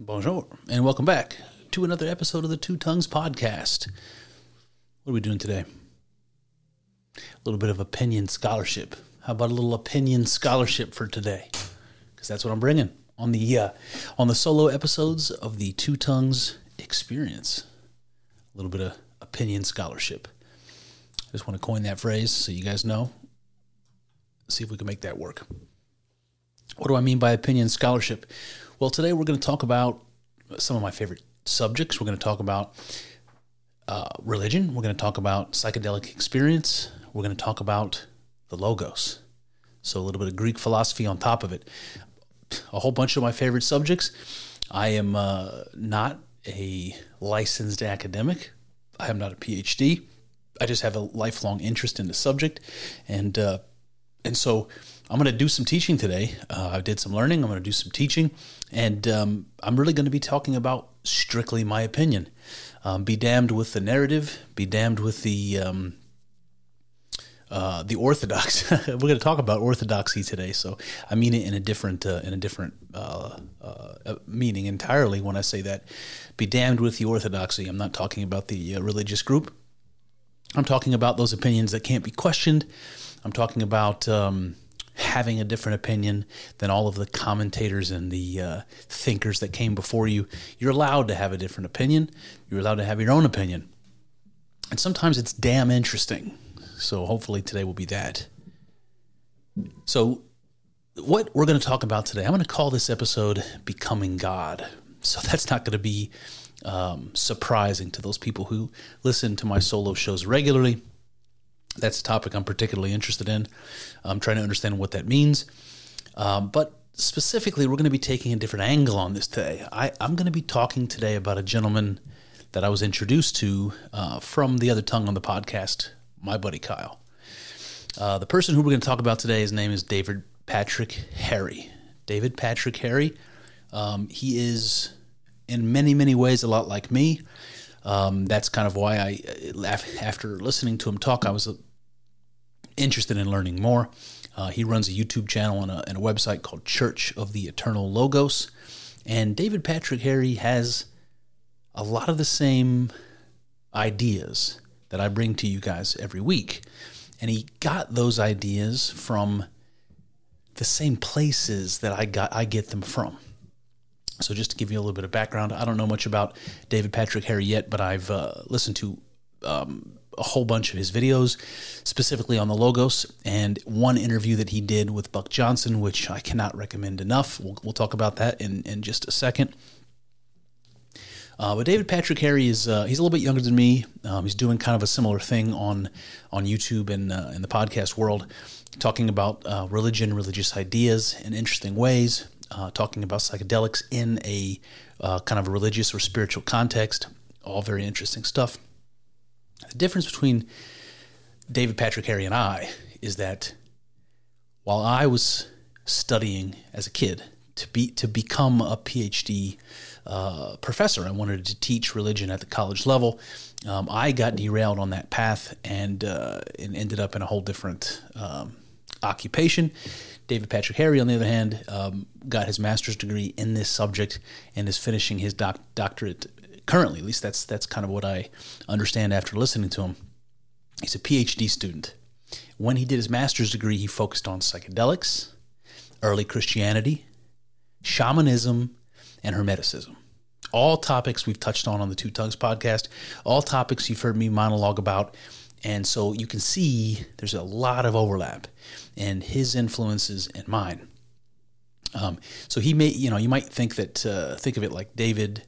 Bonjour. And welcome back to another episode of the Two Tongues Podcast. What are we doing today? A little bit of opinion scholarship. How about a little opinion scholarship for today? Because that's what I'm bringing on the uh, on the solo episodes of the Two Tongues Experience. A little bit of opinion scholarship. I just want to coin that phrase so you guys know. See if we can make that work. What do I mean by opinion scholarship? Well, today we're going to talk about some of my favorite subjects. We're going to talk about uh, religion. We're going to talk about psychedelic experience. We're going to talk about the logos. So, a little bit of Greek philosophy on top of it. A whole bunch of my favorite subjects. I am uh, not a licensed academic, I am not a PhD. I just have a lifelong interest in the subject. And, uh, and so, I'm going to do some teaching today. Uh, I did some learning. I'm going to do some teaching, and um, I'm really going to be talking about strictly my opinion. Um, be damned with the narrative. Be damned with the um, uh, the orthodox. We're going to talk about orthodoxy today, so I mean it in a different uh, in a different uh, uh, meaning entirely when I say that. Be damned with the orthodoxy. I'm not talking about the uh, religious group. I'm talking about those opinions that can't be questioned. I'm talking about um, having a different opinion than all of the commentators and the uh, thinkers that came before you. You're allowed to have a different opinion. You're allowed to have your own opinion. And sometimes it's damn interesting. So hopefully today will be that. So, what we're going to talk about today, I'm going to call this episode Becoming God. So, that's not going to be um, surprising to those people who listen to my solo shows regularly that's a topic I'm particularly interested in. I'm trying to understand what that means. Um, but specifically, we're going to be taking a different angle on this today. I, am going to be talking today about a gentleman that I was introduced to uh, from the other tongue on the podcast, my buddy Kyle. Uh, the person who we're going to talk about today, his name is David Patrick Harry. David Patrick Harry. Um, he is, in many, many ways, a lot like me. Um, that's kind of why I, after listening to him talk, I was interested in learning more. Uh, he runs a YouTube channel and a, and a, website called Church of the Eternal Logos. And David Patrick Harry has a lot of the same ideas that I bring to you guys every week. And he got those ideas from the same places that I got I get them from. So just to give you a little bit of background, I don't know much about David Patrick Harry yet, but I've uh, listened to um, a whole bunch of his videos, specifically on the logos, and one interview that he did with Buck Johnson, which I cannot recommend enough. We'll, we'll talk about that in, in just a second. Uh, but David Patrick Harry is uh, he's a little bit younger than me. Um, he's doing kind of a similar thing on on YouTube and uh, in the podcast world, talking about uh, religion, religious ideas in interesting ways, uh, talking about psychedelics in a uh, kind of a religious or spiritual context. All very interesting stuff. The difference between David Patrick Harry and I is that while I was studying as a kid to be to become a PhD uh, professor, I wanted to teach religion at the college level. Um, I got derailed on that path and, uh, and ended up in a whole different um, occupation. David Patrick Harry, on the other hand, um, got his master's degree in this subject and is finishing his doc- doctorate currently, at least that's that's kind of what I understand after listening to him. He's a PhD student. When he did his master's degree, he focused on psychedelics, early Christianity, shamanism, and Hermeticism. all topics we've touched on on the Two Tongues podcast, all topics you've heard me monologue about. And so you can see there's a lot of overlap in his influences and mine. Um, so he may, you know, you might think that, uh, think of it like David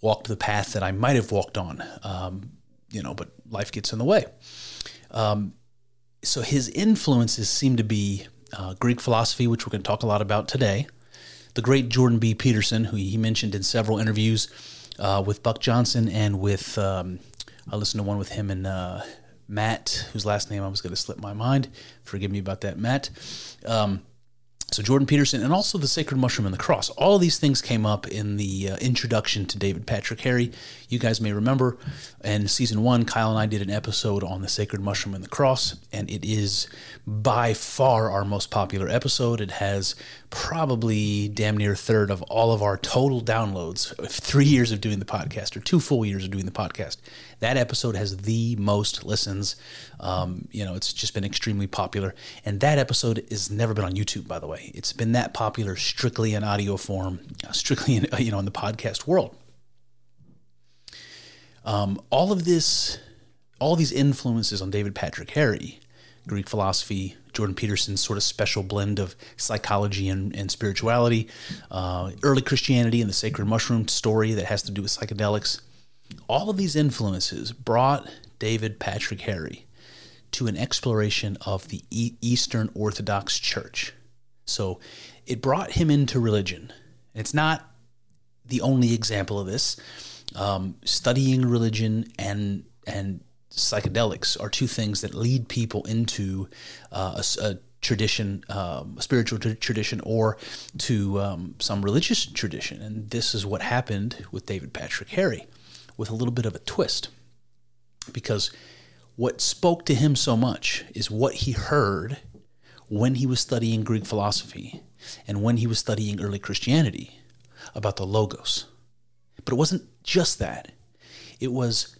walked the path that I might have walked on, um, you know, but life gets in the way. Um, so his influences seem to be uh, Greek philosophy, which we're going to talk a lot about today. The great Jordan B. Peterson, who he mentioned in several interviews uh, with Buck Johnson and with, um, I listened to one with him and uh, Matt, whose last name I was going to slip my mind. Forgive me about that, Matt. Um, so Jordan Peterson and also the sacred mushroom and the cross. All these things came up in the uh, introduction to David Patrick Harry. You guys may remember in season one, Kyle and I did an episode on the sacred mushroom and the cross, and it is by far our most popular episode. It has probably damn near a third of all of our total downloads. Three years of doing the podcast, or two full years of doing the podcast. That episode has the most listens. Um, you know, it's just been extremely popular. And that episode has never been on YouTube, by the way. It's been that popular strictly in audio form, strictly in, you know, in the podcast world. Um, all of this, all these influences on David Patrick Harry, Greek philosophy, Jordan Peterson's sort of special blend of psychology and, and spirituality, uh, early Christianity and the sacred mushroom story that has to do with psychedelics, all of these influences brought David Patrick Harry to an exploration of the Eastern Orthodox Church. So it brought him into religion. It's not the only example of this. Um, studying religion and and psychedelics are two things that lead people into uh, a, a, tradition, um, a spiritual tradition, or to um, some religious tradition. And this is what happened with David Patrick Harry with a little bit of a twist. Because what spoke to him so much is what he heard when he was studying Greek philosophy and when he was studying early Christianity about the Logos. But it wasn't just that, it was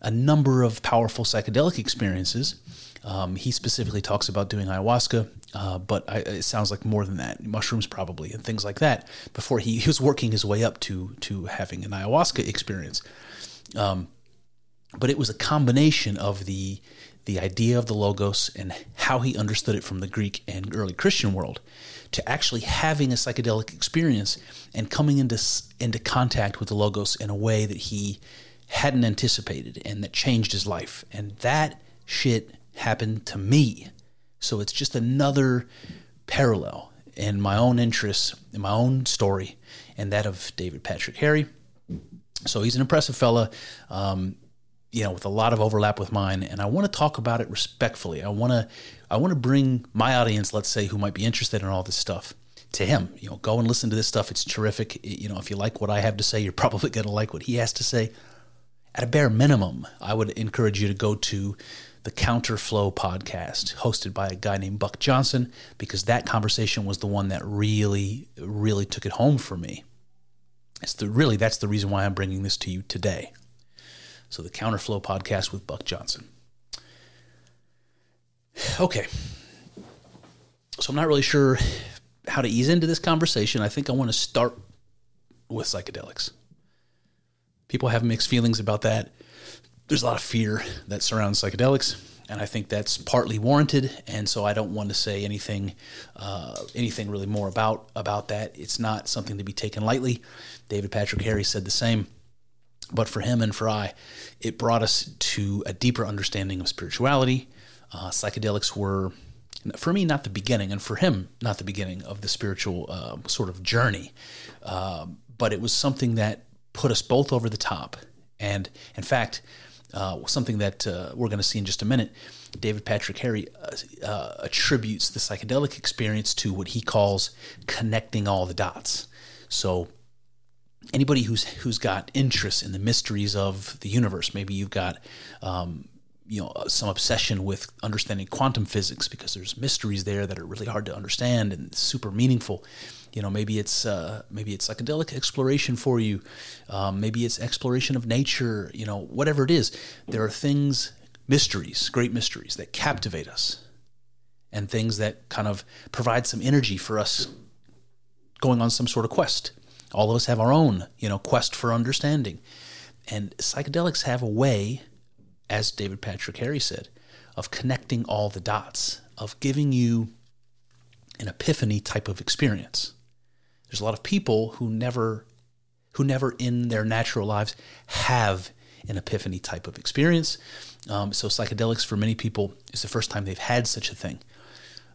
a number of powerful psychedelic experiences. Um, he specifically talks about doing ayahuasca, uh, but I, it sounds like more than that. Mushrooms, probably, and things like that. Before he, he was working his way up to to having an ayahuasca experience, um, but it was a combination of the the idea of the logos and how he understood it from the Greek and early Christian world, to actually having a psychedelic experience and coming into into contact with the logos in a way that he hadn't anticipated and that changed his life. And that shit happened to me. So it's just another parallel in my own interests, in my own story, and that of David Patrick Harry. So he's an impressive fella, um, you know, with a lot of overlap with mine, and I want to talk about it respectfully. I want to, I want to bring my audience, let's say, who might be interested in all this stuff, to him. You know, go and listen to this stuff. It's terrific. You know, if you like what I have to say, you're probably going to like what he has to say. At a bare minimum, I would encourage you to go to the Counterflow podcast, hosted by a guy named Buck Johnson, because that conversation was the one that really, really took it home for me. It's the really that's the reason why I'm bringing this to you today. So the Counterflow podcast with Buck Johnson. Okay. So I'm not really sure how to ease into this conversation. I think I want to start with psychedelics. People have mixed feelings about that there's a lot of fear that surrounds psychedelics, and I think that's partly warranted. And so I don't want to say anything, uh, anything really more about about that. It's not something to be taken lightly. David Patrick Harry said the same. But for him and for I, it brought us to a deeper understanding of spirituality. Uh, psychedelics were, for me, not the beginning, and for him, not the beginning of the spiritual uh, sort of journey. Uh, but it was something that put us both over the top. And in fact, uh, something that uh, we're going to see in just a minute. David Patrick Harry uh, attributes the psychedelic experience to what he calls connecting all the dots. So, anybody who's who's got interest in the mysteries of the universe, maybe you've got um, you know some obsession with understanding quantum physics because there's mysteries there that are really hard to understand and super meaningful. You know maybe it's uh, maybe it's psychedelic exploration for you. Um, maybe it's exploration of nature you know whatever it is. There are things mysteries great mysteries that captivate us and things that kind of provide some energy for us going on some sort of quest. All of us have our own, you know, quest for understanding. And psychedelics have a way, as David Patrick Harry said, of connecting all the dots, of giving you an epiphany type of experience. There's a lot of people who never who never in their natural lives have an epiphany type of experience. Um, so psychedelics for many people is the first time they've had such a thing.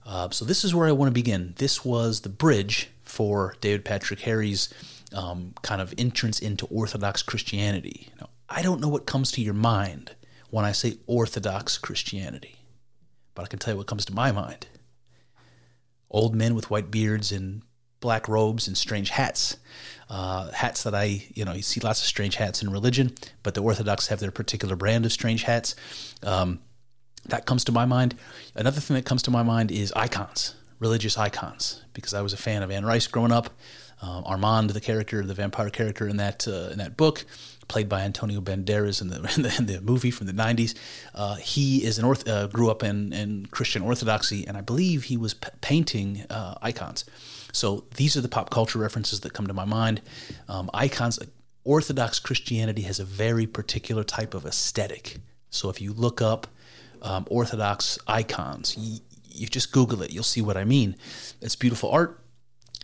Uh, so this is where I want to begin. This was the bridge for David Patrick Harry's um, kind of entrance into Orthodox Christianity. Now, I don't know what comes to your mind when I say Orthodox Christianity, but I can tell you what comes to my mind. Old men with white beards and black robes and strange hats. Uh, hats that I, you know, you see lots of strange hats in religion, but the Orthodox have their particular brand of strange hats. Um, that comes to my mind. Another thing that comes to my mind is icons, religious icons, because I was a fan of Anne Rice growing up. Um, Armand, the character, the vampire character in that uh, in that book, played by Antonio Banderas in the in the, in the movie from the '90s. Uh, he is an orth- uh, grew up in, in Christian Orthodoxy, and I believe he was p- painting uh, icons. So these are the pop culture references that come to my mind. Um, icons. Orthodox Christianity has a very particular type of aesthetic. So if you look up um, Orthodox icons, you, you just Google it, you'll see what I mean. It's beautiful art,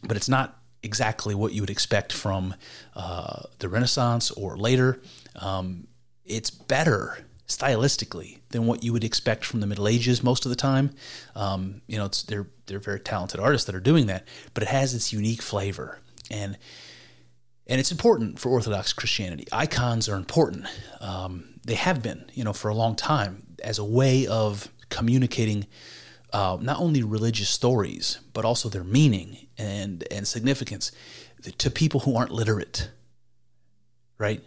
but it's not exactly what you would expect from uh, the Renaissance or later. Um, it's better stylistically than what you would expect from the Middle Ages most of the time. Um, you know, they're they're very talented artists that are doing that, but it has its unique flavor and and it's important for Orthodox Christianity. Icons are important. Um, they have been, you know, for a long time as a way of communicating uh, not only religious stories but also their meaning and and significance to people who aren't literate. Right?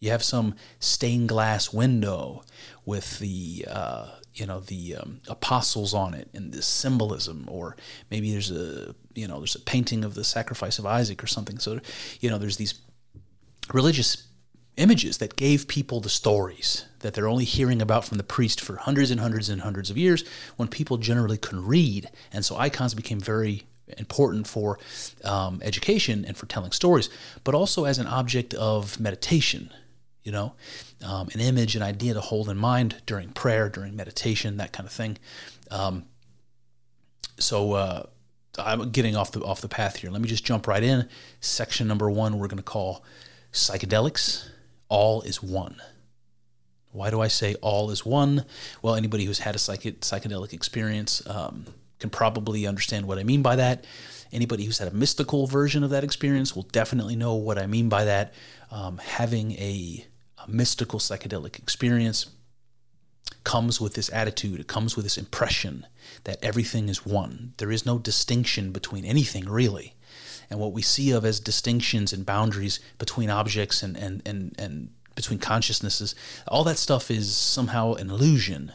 You have some stained glass window with the uh, you know the um, apostles on it and this symbolism, or maybe there's a you know there's a painting of the sacrifice of Isaac or something. So you know there's these religious images that gave people the stories that they're only hearing about from the priest for hundreds and hundreds and hundreds of years when people generally couldn't read. And so icons became very important for um, education and for telling stories, but also as an object of meditation, you know, um, an image, an idea to hold in mind during prayer, during meditation, that kind of thing. Um, so uh, I'm getting off the off the path here. Let me just jump right in. Section number one, we're going to call psychedelics all is one. Why do I say all is one? Well, anybody who's had a psych- psychedelic experience um, can probably understand what I mean by that. Anybody who's had a mystical version of that experience will definitely know what I mean by that. Um, having a, a mystical psychedelic experience comes with this attitude, it comes with this impression that everything is one. There is no distinction between anything, really and what we see of as distinctions and boundaries between objects and, and, and, and between consciousnesses, all that stuff is somehow an illusion.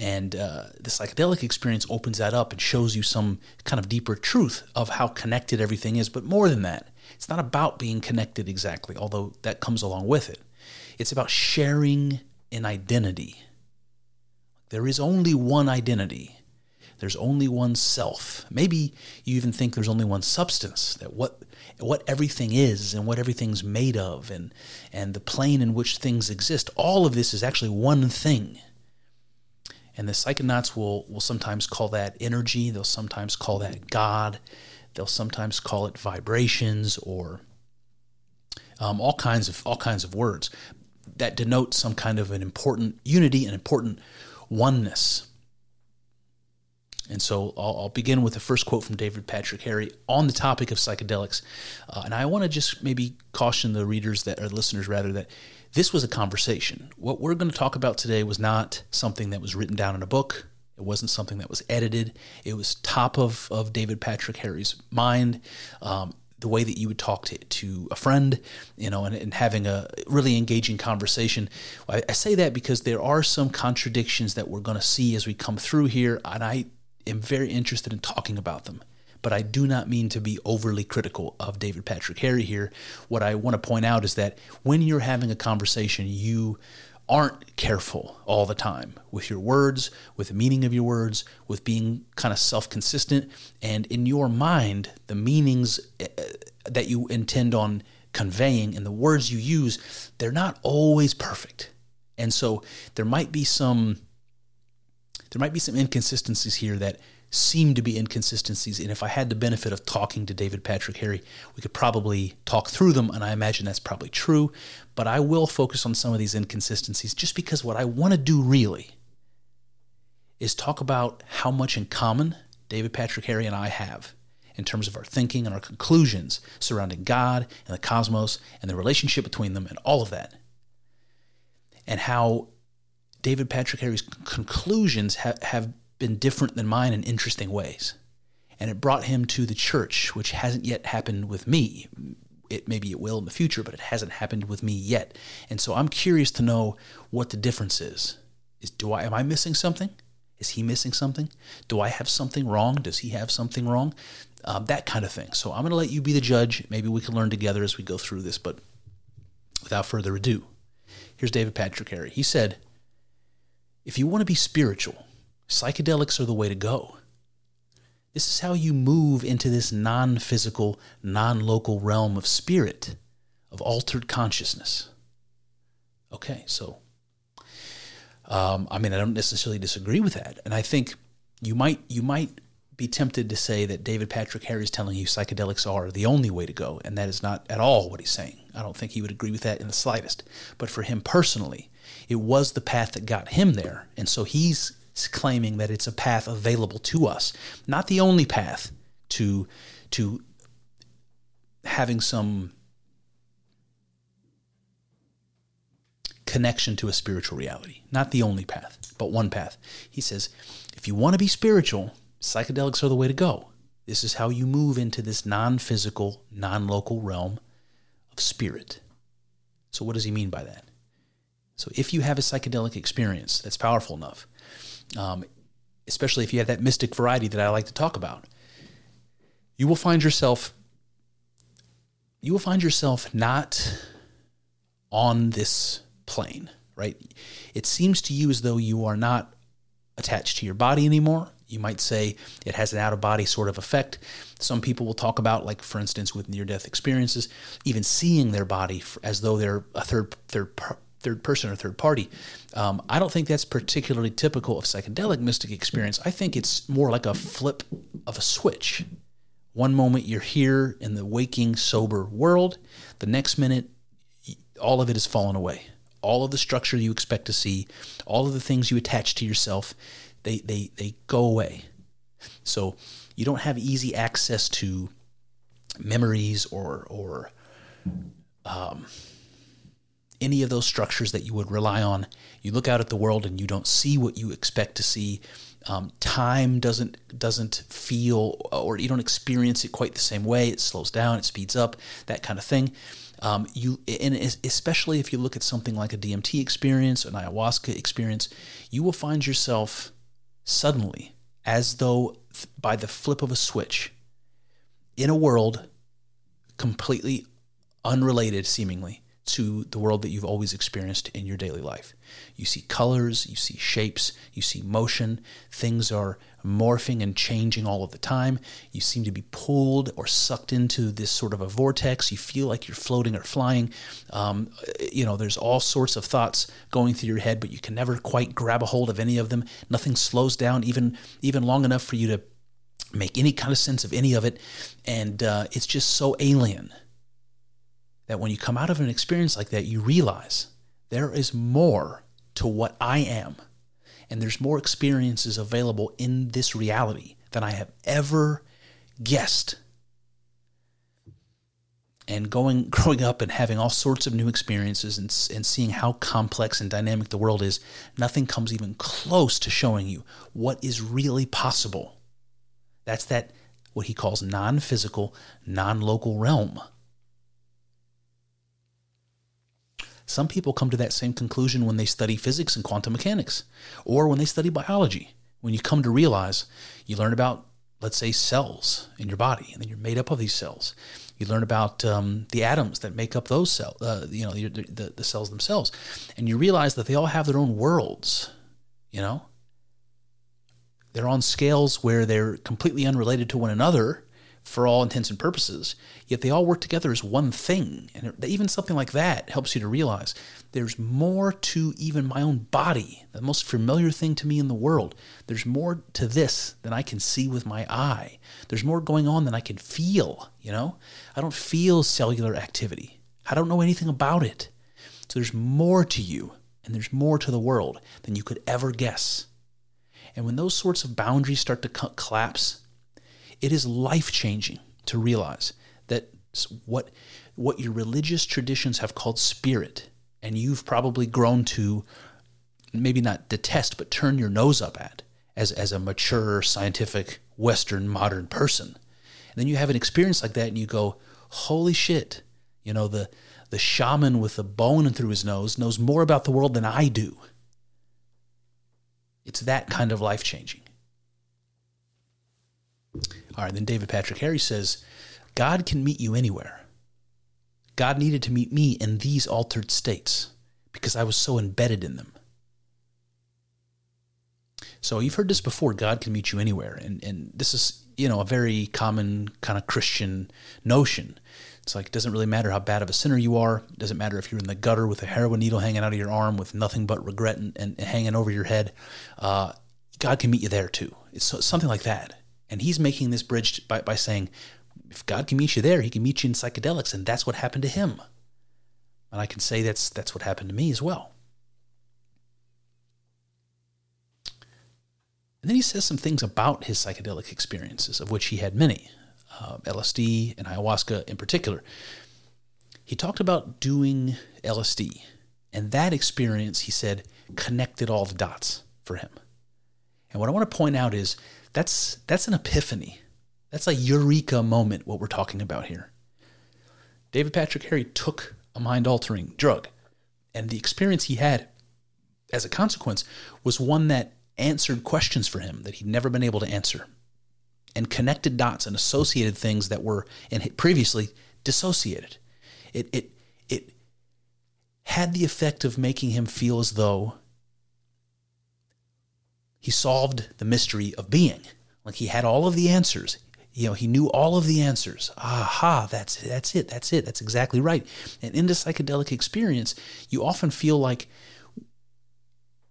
And uh, the psychedelic experience opens that up and shows you some kind of deeper truth of how connected everything is. But more than that, it's not about being connected exactly, although that comes along with it. It's about sharing an identity. There is only one identity there's only one self. Maybe you even think there's only one substance, that what what everything is and what everything's made of and and the plane in which things exist. All of this is actually one thing. And the psychonauts will will sometimes call that energy, they'll sometimes call that God, they'll sometimes call it vibrations or um, all kinds of all kinds of words that denote some kind of an important unity, an important oneness. And so I'll, I'll, begin with the first quote from David Patrick Harry on the topic of psychedelics. Uh, and I want to just maybe caution the readers that or listeners rather that this was a conversation. What we're going to talk about today was not something that was written down in a book. It wasn't something that was edited. It was top of, of David Patrick Harry's mind. Um, the way that you would talk to, to a friend, you know, and, and having a really engaging conversation. I, I say that because there are some contradictions that we're going to see as we come through here, and I am very interested in talking about them. But I do not mean to be overly critical of David Patrick Harry here. What I want to point out is that when you're having a conversation, you aren't careful all the time with your words, with the meaning of your words, with being kind of self consistent. And in your mind, the meanings, eh, that you intend on conveying and the words you use, they're not always perfect. And so there might be some there might be some inconsistencies here that seem to be inconsistencies. And if I had the benefit of talking to David Patrick Harry, we could probably talk through them. And I imagine that's probably true. But I will focus on some of these inconsistencies just because what I want to do really is talk about how much in common David Patrick Harry and I have in terms of our thinking and our conclusions surrounding God and the cosmos and the relationship between them and all of that. And how David Patrick Harry's conclusions ha- have been different than mine in interesting ways. And it brought him to the church, which hasn't yet happened with me. It maybe it will in the future, but it hasn't happened with me yet. And so I'm curious to know what the difference is. Is do I am I missing something? Is he missing something? Do I have something wrong? Does he have something wrong? Um, that kind of thing. So I'm going to let you be the judge. Maybe we can learn together as we go through this. But without further ado, here's David Patrick Harry. He said, if you want to be spiritual, psychedelics are the way to go. This is how you move into this non physical, non local realm of spirit, of altered consciousness. Okay, so, um, I mean, I don't necessarily disagree with that. And I think you might, you might be tempted to say that David Patrick Harry is telling you psychedelics are the only way to go, and that is not at all what he's saying. I don't think he would agree with that in the slightest. But for him personally, it was the path that got him there. And so he's claiming that it's a path available to us, not the only path to to having some connection to a spiritual reality. Not the only path, but one path. He says, if you want to be spiritual, psychedelics are the way to go. This is how you move into this non physical, non local realm of spirit. So, what does he mean by that? So, if you have a psychedelic experience that's powerful enough, um, especially if you have that mystic variety that I like to talk about, you will find yourself you will find yourself not on this plane, right? It seems to you as though you are not attached to your body anymore. You might say it has an out of body sort of effect. Some people will talk about, like for instance, with near death experiences, even seeing their body as though they're a third third third person or third party. Um, I don't think that's particularly typical of psychedelic mystic experience. I think it's more like a flip of a switch. One moment you're here in the waking, sober world, the next minute, all of it has fallen away. All of the structure you expect to see, all of the things you attach to yourself, they, they, they go away. So you don't have easy access to memories or, or um, any of those structures that you would rely on. You look out at the world and you don't see what you expect to see. Um, time doesn't doesn't feel or you don't experience it quite the same way. It slows down, it speeds up, that kind of thing. Um, you and especially if you look at something like a DMT experience, an ayahuasca experience, you will find yourself suddenly, as though by the flip of a switch, in a world completely unrelated, seemingly, to the world that you've always experienced in your daily life. You see colors, you see shapes, you see motion. Things are morphing and changing all of the time. You seem to be pulled or sucked into this sort of a vortex. You feel like you're floating or flying. Um, you know, there's all sorts of thoughts going through your head, but you can never quite grab a hold of any of them. Nothing slows down even even long enough for you to make any kind of sense of any of it, and uh, it's just so alien that when you come out of an experience like that, you realize there is more to what I am. And there's more experiences available in this reality than I have ever guessed. And going, growing up and having all sorts of new experiences and, and seeing how complex and dynamic the world is, nothing comes even close to showing you what is really possible. That's that, what he calls non physical, non local realm. Some people come to that same conclusion when they study physics and quantum mechanics, or when they study biology. When you come to realize you learn about, let's say, cells in your body, and then you're made up of these cells. You learn about um, the atoms that make up those cells, uh, you know, the, the, the cells themselves, and you realize that they all have their own worlds. You know, they're on scales where they're completely unrelated to one another, for all intents and purposes, yet they all work together as one thing. And even something like that helps you to realize there's more to even my own body, the most familiar thing to me in the world. There's more to this than I can see with my eye. There's more going on than I can feel, you know? I don't feel cellular activity. I don't know anything about it. So there's more to you and there's more to the world than you could ever guess. And when those sorts of boundaries start to collapse, it is life changing to realize that what, what your religious traditions have called spirit, and you've probably grown to maybe not detest, but turn your nose up at as, as a mature, scientific, Western, modern person. And then you have an experience like that and you go, holy shit, you know, the, the shaman with a bone through his nose knows more about the world than I do. It's that kind of life changing. All right, then David Patrick Harris says, God can meet you anywhere. God needed to meet me in these altered states because I was so embedded in them. So you've heard this before God can meet you anywhere. And, and this is, you know, a very common kind of Christian notion. It's like, it doesn't really matter how bad of a sinner you are. It doesn't matter if you're in the gutter with a heroin needle hanging out of your arm with nothing but regret and, and hanging over your head. Uh, God can meet you there too. It's something like that. And he's making this bridge by, by saying, if God can meet you there, he can meet you in psychedelics. And that's what happened to him. And I can say that's, that's what happened to me as well. And then he says some things about his psychedelic experiences, of which he had many, uh, LSD and ayahuasca in particular. He talked about doing LSD, and that experience, he said, connected all the dots for him. And what I want to point out is that's that's an epiphany. That's a eureka moment what we're talking about here. David Patrick Harry took a mind-altering drug, and the experience he had as a consequence was one that answered questions for him that he'd never been able to answer and connected dots and associated things that were previously dissociated. It, it, it had the effect of making him feel as though he solved the mystery of being. Like he had all of the answers. You know, he knew all of the answers. Aha, that's that's it. That's it. That's exactly right. And in the psychedelic experience, you often feel like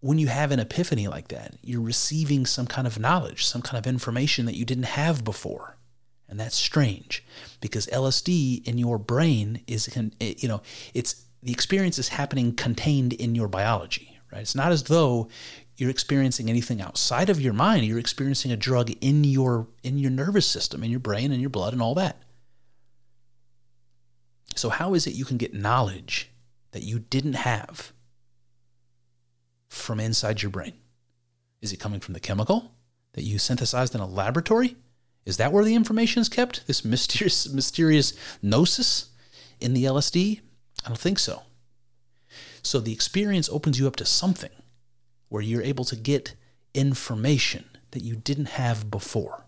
when you have an epiphany like that, you're receiving some kind of knowledge, some kind of information that you didn't have before. And that's strange because LSD in your brain is, you know, it's the experience is happening contained in your biology, right? It's not as though you're experiencing anything outside of your mind. You're experiencing a drug in your in your nervous system, in your brain, and your blood, and all that. So how is it you can get knowledge that you didn't have from inside your brain? Is it coming from the chemical that you synthesized in a laboratory? Is that where the information is kept? This mysterious mysterious gnosis in the LSD? I don't think so. So the experience opens you up to something where you're able to get information that you didn't have before.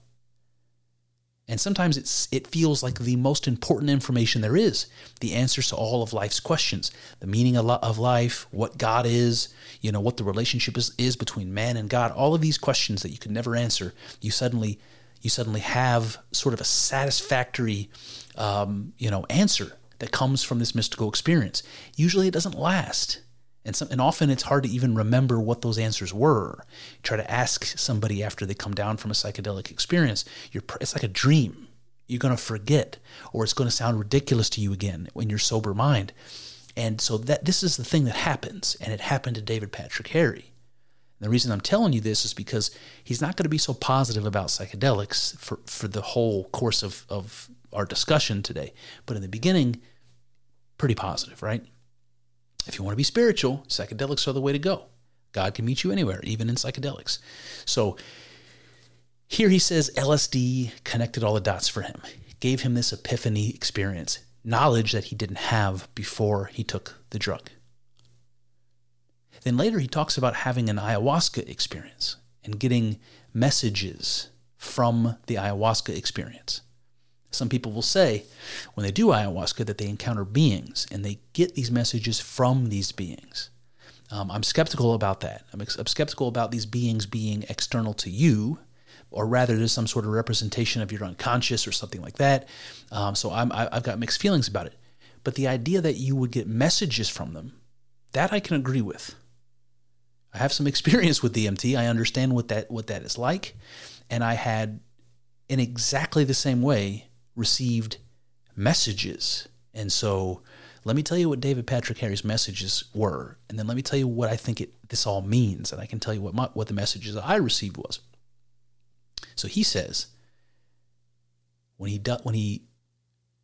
And sometimes it's, it feels like the most important information there is the answers to all of life's questions, the meaning of life, what God is, you know, what the relationship is, is between man and God, all of these questions that you could never answer, you suddenly you suddenly have sort of a satisfactory um, you know answer that comes from this mystical experience. Usually it doesn't last. And, some, and often it's hard to even remember what those answers were. You try to ask somebody after they come down from a psychedelic experience. You're, it's like a dream. You're going to forget, or it's going to sound ridiculous to you again when you're sober mind. And so that this is the thing that happens, and it happened to David Patrick Harris. The reason I'm telling you this is because he's not going to be so positive about psychedelics for, for the whole course of, of our discussion today. But in the beginning, pretty positive, right? If you want to be spiritual, psychedelics are the way to go. God can meet you anywhere, even in psychedelics. So here he says LSD connected all the dots for him, gave him this epiphany experience, knowledge that he didn't have before he took the drug. Then later he talks about having an ayahuasca experience and getting messages from the ayahuasca experience. Some people will say when they do ayahuasca that they encounter beings and they get these messages from these beings. Um, I'm skeptical about that. I'm, I'm, skeptical about these beings being external to you. or rather, there's some sort of representation of your unconscious or something like that. Um, so I'm, I, I've got mixed feelings about it. But the idea that you would get messages from them, that I can agree with. I have some experience with DMT. I understand what that what that is like, and I had, in exactly the same way, received messages. And so, let me tell you what David Patrick Harry's messages were, and then let me tell you what I think it this all means, and I can tell you what my, what the messages I received was. So he says, when he when he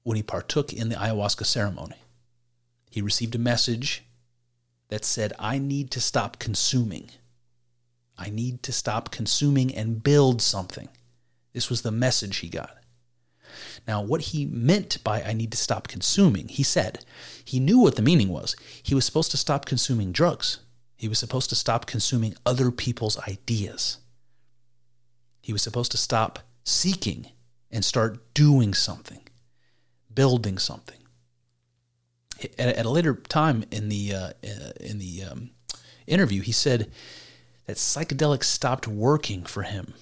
when he partook in the ayahuasca ceremony, he received a message that said, I need to stop consuming. I need to stop consuming and build something. This was the message he got. Now, what he meant by I need to stop consuming, he said, he knew what the meaning was. He was supposed to stop consuming drugs. He was supposed to stop consuming other people's ideas. He was supposed to stop seeking and start doing something, building something at, at a later time in the uh, uh, in the um, interview, he said that psychedelics stopped working for him.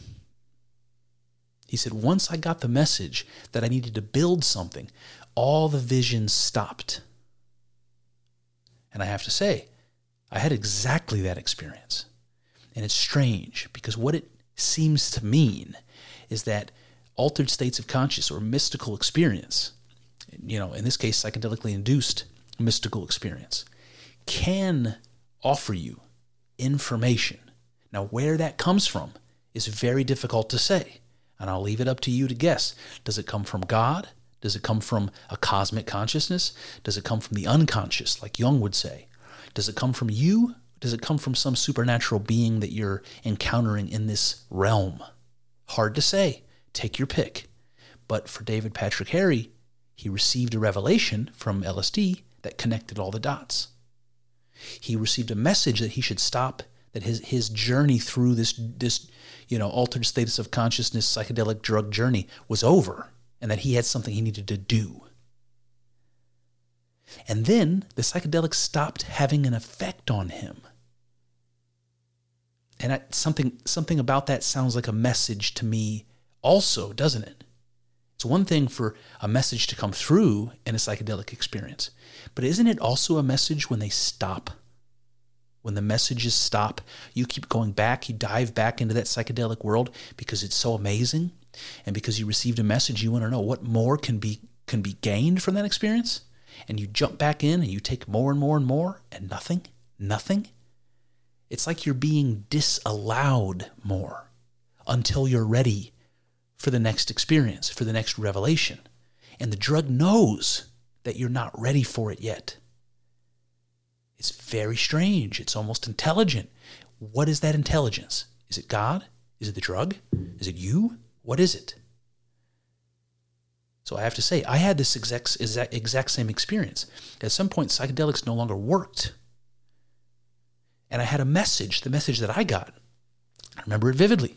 He said, once I got the message that I needed to build something, all the visions stopped. And I have to say, I had exactly that experience. And it's strange because what it seems to mean is that altered states of conscious or mystical experience you know, in this case, psychedelically induced mystical experience, can offer you information. Now, where that comes from is very difficult to say, and I'll leave it up to you to guess. Does it come from God? Does it come from a cosmic consciousness? Does it come from the unconscious, like Jung would say? Does it come from you? Does it come from some supernatural being that you're encountering in this realm? Hard to say. Take your pick. But for David Patrick Harry, he received a revelation from LSD that connected all the dots. He received a message that he should stop, that his, his journey through this, this you know, altered status of consciousness, psychedelic drug journey was over, and that he had something he needed to do. And then the psychedelic stopped having an effect on him. And I, something, something about that sounds like a message to me, also, doesn't it? It's one thing for a message to come through in a psychedelic experience, but isn't it also a message when they stop? When the messages stop, you keep going back, you dive back into that psychedelic world because it's so amazing and because you received a message you want to know what more can be can be gained from that experience and you jump back in and you take more and more and more and nothing, nothing. It's like you're being disallowed more until you're ready for the next experience, for the next revelation. And the drug knows that you're not ready for it yet. It's very strange. It's almost intelligent. What is that intelligence? Is it God? Is it the drug? Is it you? What is it? So I have to say, I had this exact, exact, exact same experience. At some point, psychedelics no longer worked. And I had a message, the message that I got. I remember it vividly.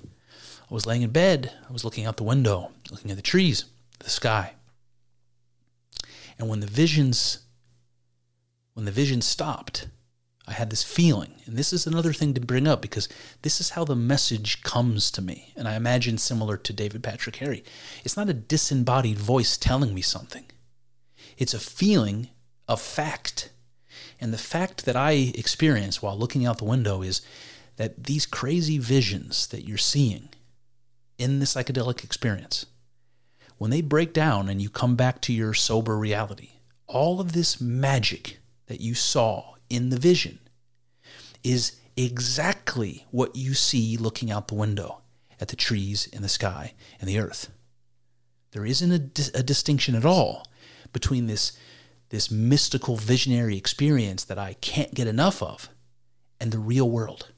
I was laying in bed. I was looking out the window, looking at the trees, the sky. And when the visions when the vision stopped, I had this feeling. And this is another thing to bring up because this is how the message comes to me. And I imagine similar to David Patrick Harry. It's not a disembodied voice telling me something. It's a feeling of fact. And the fact that I experience while looking out the window is that these crazy visions that you're seeing in the psychedelic experience, when they break down and you come back to your sober reality, all of this magic that you saw in the vision is exactly what you see looking out the window at the trees in the sky and the earth. There isn't a, a distinction at all between this, this mystical visionary experience that I can't get enough of and the real world.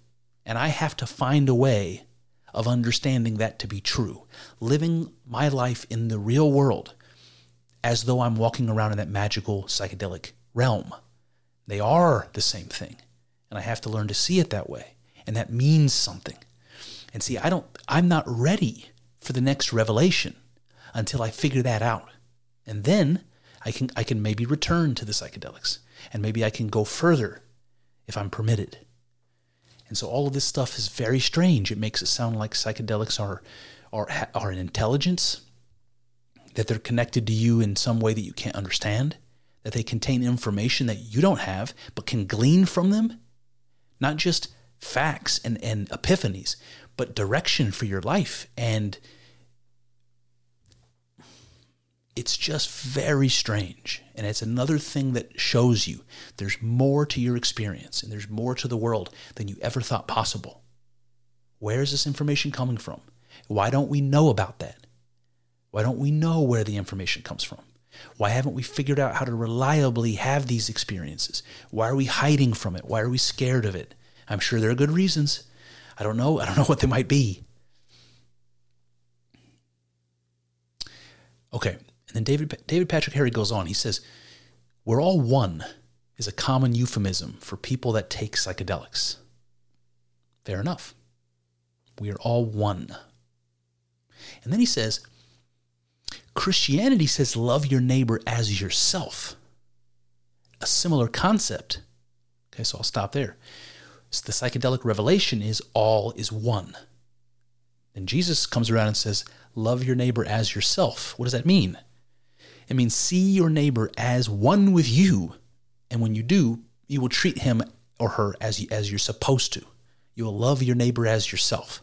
And I have to find a way of understanding that to be true, living my life in the real world as though I'm walking around in that magical psychedelic realm. They are the same thing, and I have to learn to see it that way, and that means something. And see, I don't I'm not ready for the next revelation until I figure that out. And then I can I can maybe return to the psychedelics and maybe I can go further if I'm permitted. And so all of this stuff is very strange. It makes it sound like psychedelics are are are an intelligence that they're connected to you in some way that you can't understand, that they contain information that you don't have but can glean from them, not just facts and, and epiphanies, but direction for your life. And it's just very strange. And it's another thing that shows you there's more to your experience and there's more to the world than you ever thought possible. Where is this information coming from? Why don't we know about that? Why don't we know where the information comes from? Why haven't we figured out how to reliably have these experiences? Why are we hiding from it? Why are we scared of it? I'm sure there are good reasons. I don't know. I don't know what they might be. Okay. And then David, David Patrick Harry goes on. He says, We're all one is a common euphemism for people that take psychedelics. Fair enough. We are all one. And then he says, Christianity says, love your neighbor as yourself. A similar concept. Okay, so I'll stop there. So the psychedelic revelation is all is one. And Jesus comes around and says, Love your neighbor as yourself. What does that mean? It means see your neighbor as one with you. And when you do, you will treat him or her as, as you're supposed to. You will love your neighbor as yourself.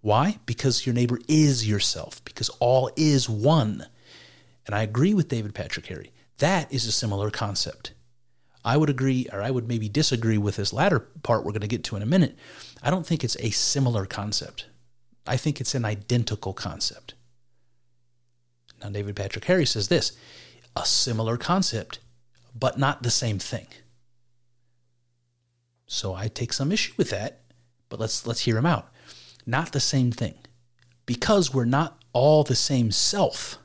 Why? Because your neighbor is yourself, because all is one. And I agree with David Patrick Harry. That is a similar concept. I would agree, or I would maybe disagree with this latter part we're going to get to in a minute. I don't think it's a similar concept. I think it's an identical concept. Now, David Patrick Harry says this a similar concept, but not the same thing. So I take some issue with that, but let's let's hear him out. Not the same thing. Because we're not all the same self.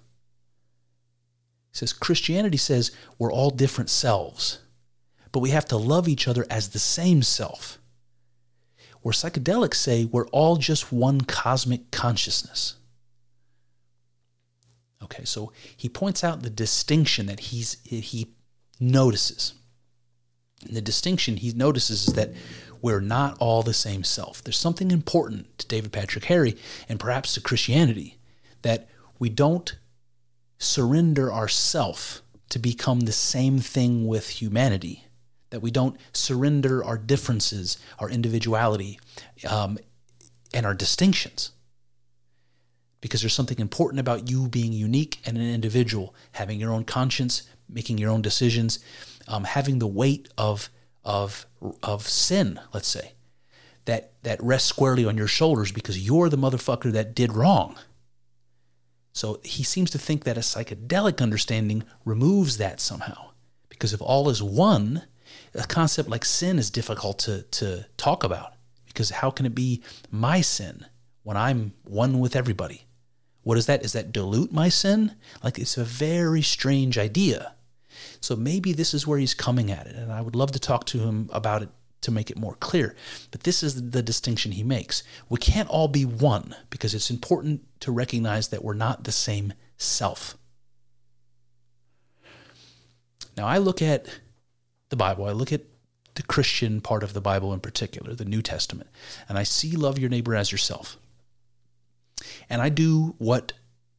He says Christianity says we're all different selves, but we have to love each other as the same self. Where psychedelics say we're all just one cosmic consciousness. Okay, so he points out the distinction that he's he notices. And the distinction he notices is that we're not all the same self. There's something important to David Patrick Harry and perhaps to Christianity that we don't surrender ourself to become the same thing with humanity. That we don't surrender our differences, our individuality, um, and our distinctions because there's something important about you being unique and an individual, having your own conscience, making your own decisions, um, having the weight of of of sin, let's say, that that rests squarely on your shoulders because you're the motherfucker that did wrong. So he seems to think that a psychedelic understanding removes that somehow. Because if all is one, a concept like sin is difficult to, to talk about. Because how can it be my sin when I'm one with everybody? What is that? Is that dilute my sin? Like it's a very strange idea. So maybe this is where he's coming at it, and I would love to talk to him about it to make it more clear. But this is the distinction he makes. We can't all be one because it's important to recognize that we're not the same self. Now, I look at the Bible, I look at the Christian part of the Bible in particular, the New Testament, and I see love your neighbor as yourself. And I do what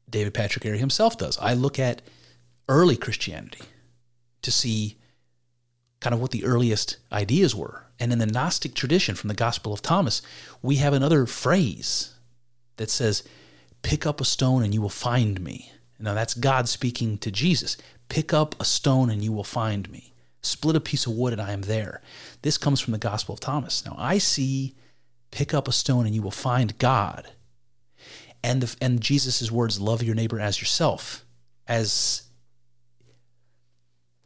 David Patrick Harry himself does. I look at early Christianity to see kind of what the earliest ideas were. And in the Gnostic tradition from the Gospel of Thomas, we have another phrase that says, Pick up a stone and you will find me. Now that's God speaking to Jesus. Pick up a stone and you will find me. Split a piece of wood and I am there. This comes from the Gospel of Thomas. Now I see, pick up a stone and you will find God and and Jesus' words, love your neighbor as yourself, as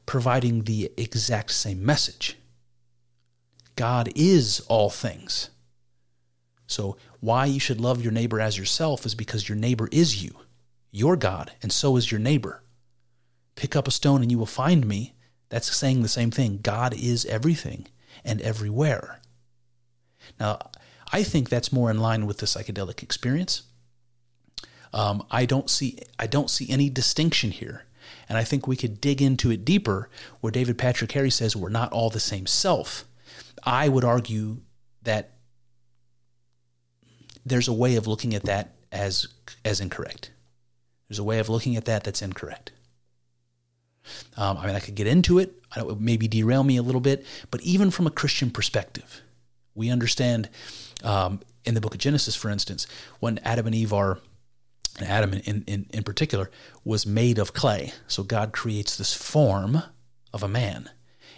providing the exact same message. God is all things. So, why you should love your neighbor as yourself is because your neighbor is you. Your God, and so is your neighbor. Pick up a stone and you will find me. That's saying the same thing. God is everything and everywhere. Now, I think that's more in line with the psychedelic experience. Um, I don't see I don't see any distinction here. And I think we could dig into it deeper where David Patrick Harry says we're not all the same self. I would argue that there's a way of looking at that as as incorrect. There's a way of looking at that that's incorrect. Um, I mean, I could get into it. It would maybe derail me a little bit, but even from a Christian perspective, we understand um, in the book of Genesis, for instance, when Adam and Eve are, Adam in, in, in particular, was made of clay. So God creates this form of a man,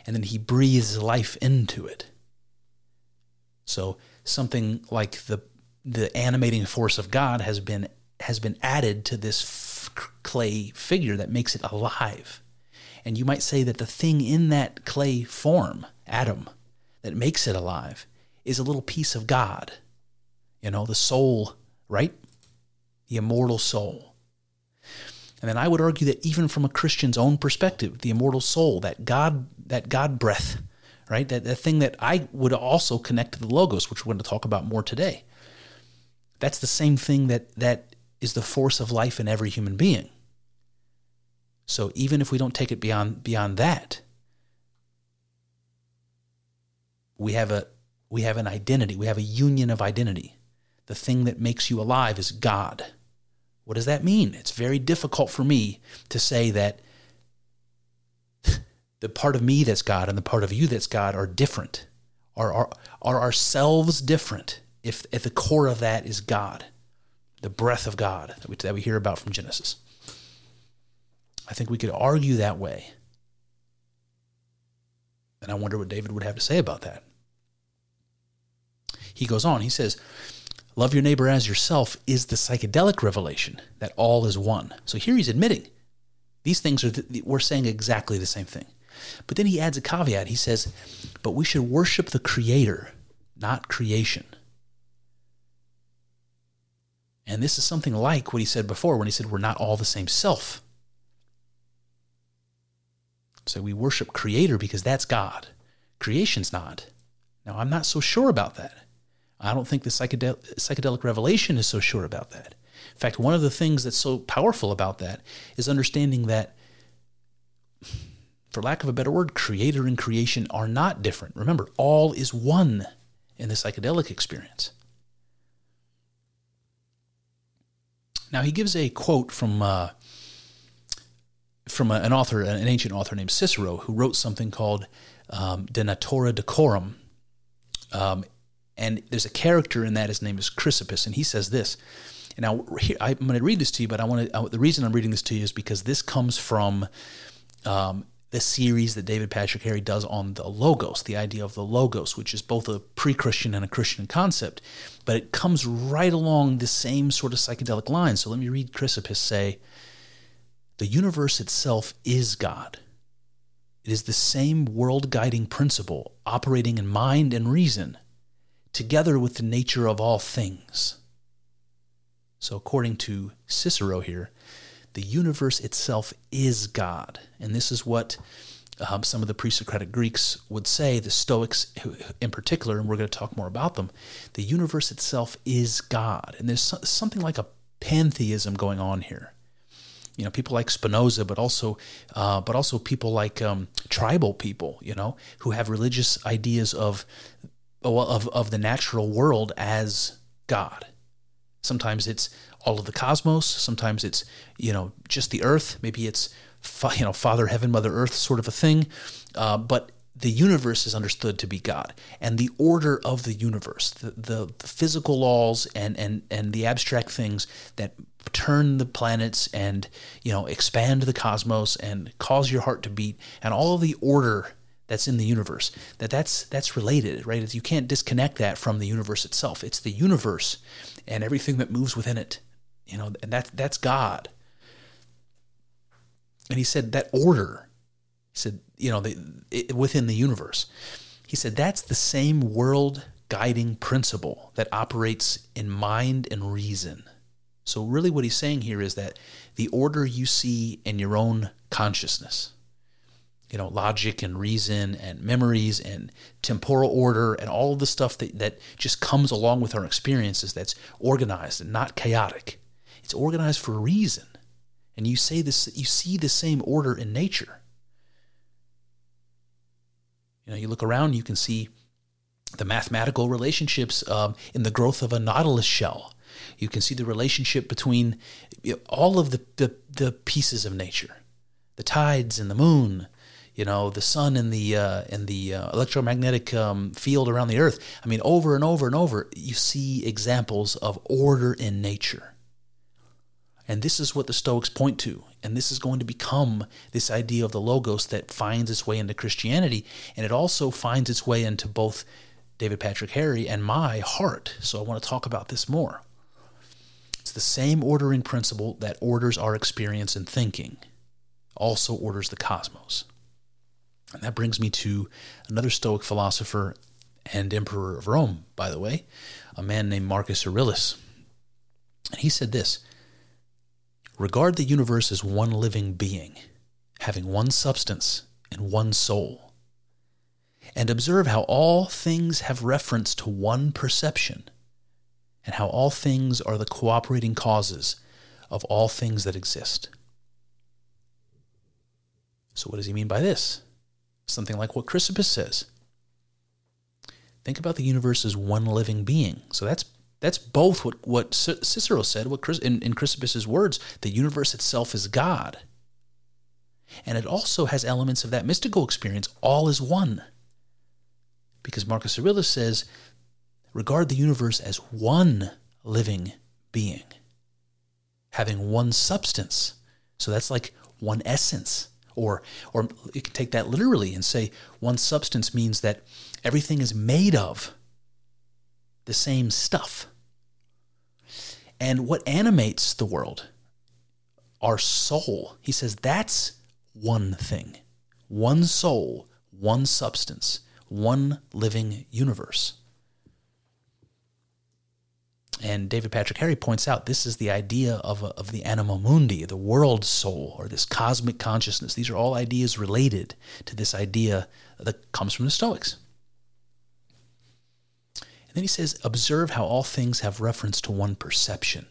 and then he breathes life into it. So something like the the animating force of God has been has been added to this f- clay figure that makes it alive. And you might say that the thing in that clay form, Adam, that makes it alive, is a little piece of God. You know, the soul, right? The immortal soul. And then I would argue that even from a Christian's own perspective, the immortal soul, that God, that God breath, right? That, that thing that I would also connect to the logos, which we're going to talk about more today. That's the same thing that that is the force of life in every human being. So even if we don't take it beyond beyond that, we have a we have an identity, we have a union of identity. The thing that makes you alive is God. What does that mean? It's very difficult for me to say that the part of me that's God and the part of you that's God are different. Are, are, are ourselves different if at the core of that is God, the breath of God that we, that we hear about from Genesis? I think we could argue that way. And I wonder what David would have to say about that. He goes on, he says, Love your neighbor as yourself is the psychedelic revelation that all is one. So here he's admitting these things are, the, we're saying exactly the same thing. But then he adds a caveat. He says, But we should worship the Creator, not creation. And this is something like what he said before when he said, We're not all the same self. So we worship Creator because that's God. Creation's not. Now, I'm not so sure about that. I don't think the psychedel- psychedelic revelation is so sure about that. In fact, one of the things that's so powerful about that is understanding that, for lack of a better word, creator and creation are not different. Remember, all is one in the psychedelic experience. Now, he gives a quote from uh, from a, an author, an ancient author named Cicero, who wrote something called um, De Natura Deorum. Um, and there's a character in that. His name is Chrysippus, and he says this. Now here, I'm going to read this to you, but I want to. The reason I'm reading this to you is because this comes from um, the series that David Patrick Harry does on the logos, the idea of the logos, which is both a pre-Christian and a Christian concept, but it comes right along the same sort of psychedelic line. So let me read Chrysippus say, "The universe itself is God." It is the same world guiding principle operating in mind and reason together with the nature of all things. So, according to Cicero here, the universe itself is God. And this is what um, some of the pre Socratic Greeks would say, the Stoics in particular, and we're going to talk more about them. The universe itself is God. And there's something like a pantheism going on here. You know, people like Spinoza, but also, uh, but also people like um, tribal people, you know, who have religious ideas of of, of the natural world as God. Sometimes it's all of the cosmos. Sometimes it's, you know, just the earth. Maybe it's, you know, Father Heaven, Mother Earth sort of a thing. Uh, but the universe is understood to be God. And the order of the universe, the, the, the physical laws and, and, and the abstract things that turn the planets and, you know, expand the cosmos and cause your heart to beat and all of the order that's in the universe that that's that's related right? You can't disconnect that from the universe itself. It's the universe and everything that moves within it you know and that that's god. And he said that order he said you know the, it, within the universe he said that's the same world guiding principle that operates in mind and reason. So really what he's saying here is that the order you see in your own consciousness you know, logic and reason and memories and temporal order and all of the stuff that, that just comes along with our experiences that's organized and not chaotic. It's organized for a reason. And you say this you see the same order in nature. You know, you look around, you can see the mathematical relationships um, in the growth of a nautilus shell. You can see the relationship between all of the, the, the, pieces of nature, the tides and the moon, you know, the sun and the uh, and the uh, electromagnetic um, field around the earth. I mean, over and over and over, you see examples of order in nature. And this is what the Stoics point to. And this is going to become this idea of the Logos that finds its way into Christianity. And it also finds its way into both David Patrick Harry and my heart. So I want to talk about this more. It's the same ordering principle that orders our experience and thinking, also orders the cosmos. And that brings me to another Stoic philosopher and emperor of Rome, by the way, a man named Marcus Aurelius. And he said this Regard the universe as one living being, having one substance and one soul. And observe how all things have reference to one perception, and how all things are the cooperating causes of all things that exist. So, what does he mean by this? Something like what Chrysippus says. Think about the universe as one living being. So that's that's both what, what Cicero said, what Chris, in, in Chrysippus's words, the universe itself is God. And it also has elements of that mystical experience, all is one. Because Marcus Aurelius says, regard the universe as one living being, having one substance. So that's like one essence. Or, or you can take that literally and say one substance means that everything is made of the same stuff. And what animates the world, our soul, he says that's one thing, one soul, one substance, one living universe. And David Patrick Harry points out this is the idea of, of the anima mundi, the world soul, or this cosmic consciousness. These are all ideas related to this idea that comes from the Stoics. And then he says, observe how all things have reference to one perception.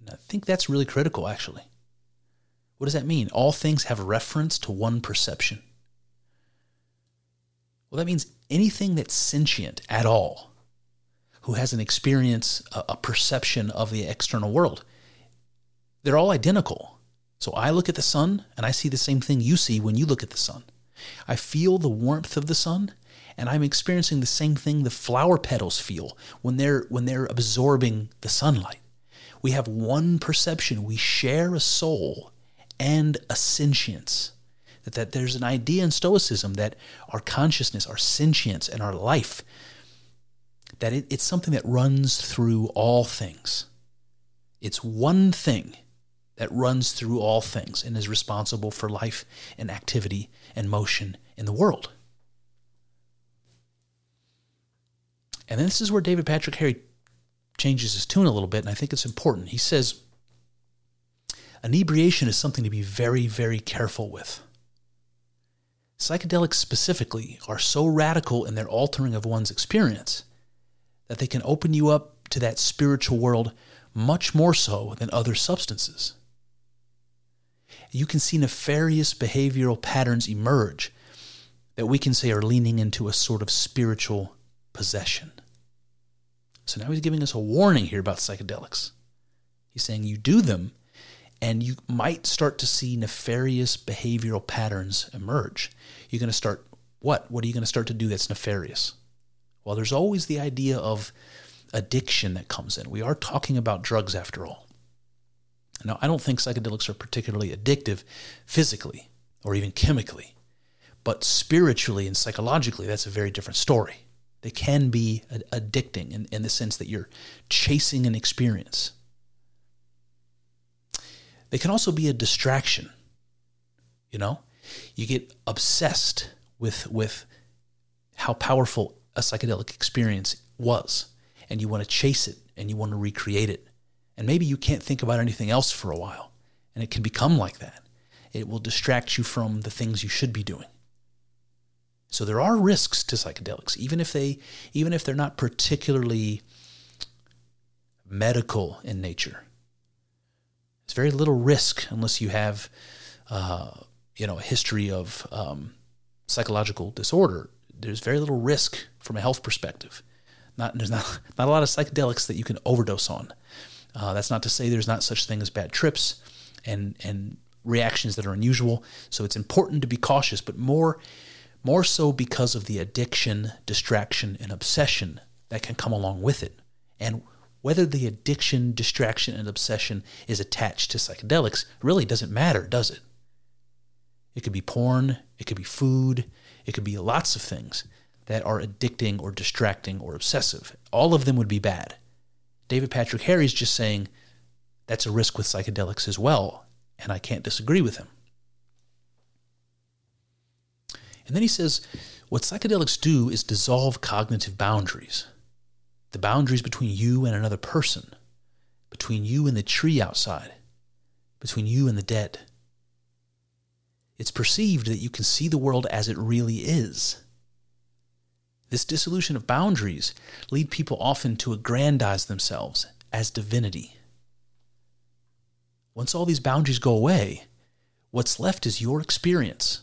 And I think that's really critical, actually. What does that mean? All things have reference to one perception. Well, that means anything that's sentient at all, who has an experience, a, perception of the external world, they're all identical. So I look at the sun and I see the same thing you see when you look at the sun. I feel the warmth of the sun and I'm experiencing the same thing the flower petals feel when they're when they're absorbing the sunlight. We have one perception. We share a soul and a sentience. That, that there's an idea in Stoicism that our consciousness, our sentience, and our life, that it, it's something that runs through all things. It's one thing that runs through all things and is responsible for life and activity and motion in the world. And then this is where David Patrick Harry changes his tune a little bit, and I think it's important. He says, inebriation is something to be very, very careful with. Psychedelics specifically are so radical in their altering of one's experience that they can open you up to that spiritual world much more so than other substances. You can see nefarious behavioral patterns emerge that we can say are leaning into a sort of spiritual possession. So now he's giving us a warning here about psychedelics. He's saying you do them and you might start to see nefarious behavioral patterns emerge. You're going to start what? What are you going to start to do that's nefarious? Well, there's always the idea of addiction that comes in. We are talking about drugs after all. Now, I don't think psychedelics are particularly addictive physically or even chemically, but spiritually and psychologically, that's a very different story. They can be addicting in, in the sense that you're chasing an experience. They can also be a distraction. You know, you get obsessed with with how powerful a psychedelic experience was, and you want to chase it and you want to recreate it. And maybe you can't think about anything else for a while, and it can become like that. It will distract you from the things you should be doing. So there are risks to psychedelics, even if they even if they're not particularly medical in nature. There's very little risk unless you have, uh, you know, a history of um, psychological disorder there's very little risk from a health perspective. Not there's not not a lot of psychedelics that you can overdose on. Uh, that's not to say there's not such thing as bad trips and and reactions that are unusual. So it's important to be cautious, but more more so because of the addiction, distraction, and obsession that can come along with it. And whether the addiction, distraction, and obsession is attached to psychedelics really doesn't matter, does it? It could be porn, it could be food, it could be lots of things that are addicting or distracting or obsessive. All of them would be bad. David Patrick Harry's just saying that's a risk with psychedelics as well, and I can't disagree with him. And then he says what psychedelics do is dissolve cognitive boundaries the boundaries between you and another person, between you and the tree outside, between you and the dead. It's perceived that you can see the world as it really is. This dissolution of boundaries lead people often to aggrandize themselves as divinity. Once all these boundaries go away, what's left is your experience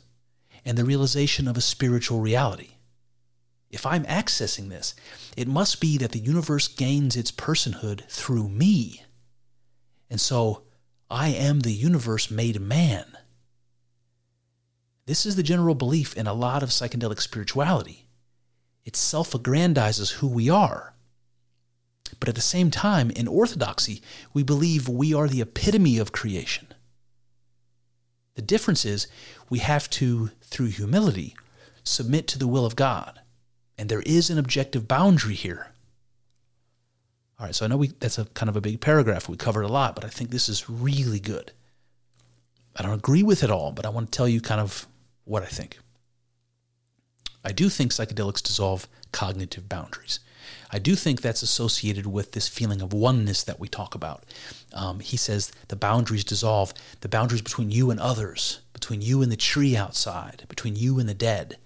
and the realization of a spiritual reality. If I'm accessing this, it must be that the universe gains its personhood through me. And so I am the universe made man. This is the general belief in a lot of psychedelic spirituality. It self aggrandizes who we are. But at the same time, in orthodoxy, we believe we are the epitome of creation. The difference is we have to, through humility, submit to the will of God. And there is an objective boundary here. All right, so I know we that's a kind of a big paragraph. We covered a lot, but I think this is really good. I don't agree with it all, but I want to tell you kind of what I think. I do think psychedelics dissolve cognitive boundaries. I do think that's associated with this feeling of oneness that we talk about. Um, he says the boundaries dissolve, the boundaries between you and others, between you and the tree outside, between you and the dead.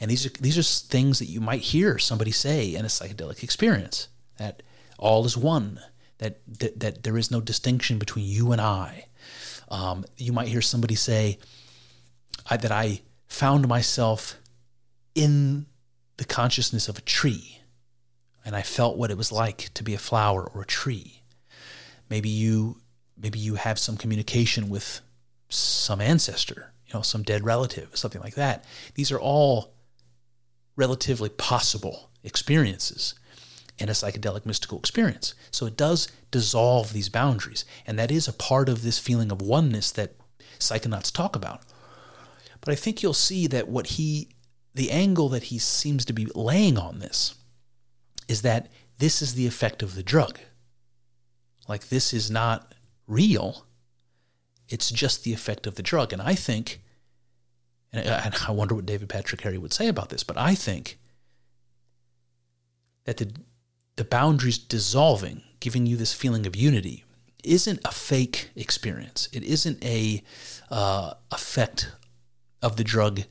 And these are these are things that you might hear somebody say in a psychedelic experience that all is one, that that, that there is no distinction between you and I. Um, you might hear somebody say I, that I found myself in the consciousness of a tree, and I felt what it was like to be a flower or a tree. Maybe you maybe you have some communication with some ancestor, you know, some dead relative, something like that. These are all relatively possible experiences in a psychedelic mystical experience. So it does dissolve these boundaries. And that is a part of this feeling of oneness that psychonauts talk about. But I think you'll see that what he, the angle that he seems to be laying on this, is that this is the effect of the drug. Like this is not real, it's just the effect of the drug. And I think and I wonder what David Patrick Harry would say about this, but I think that the, the boundaries dissolving, giving you this feeling of unity, isn't a fake experience. It isn't a uh, effect of the drug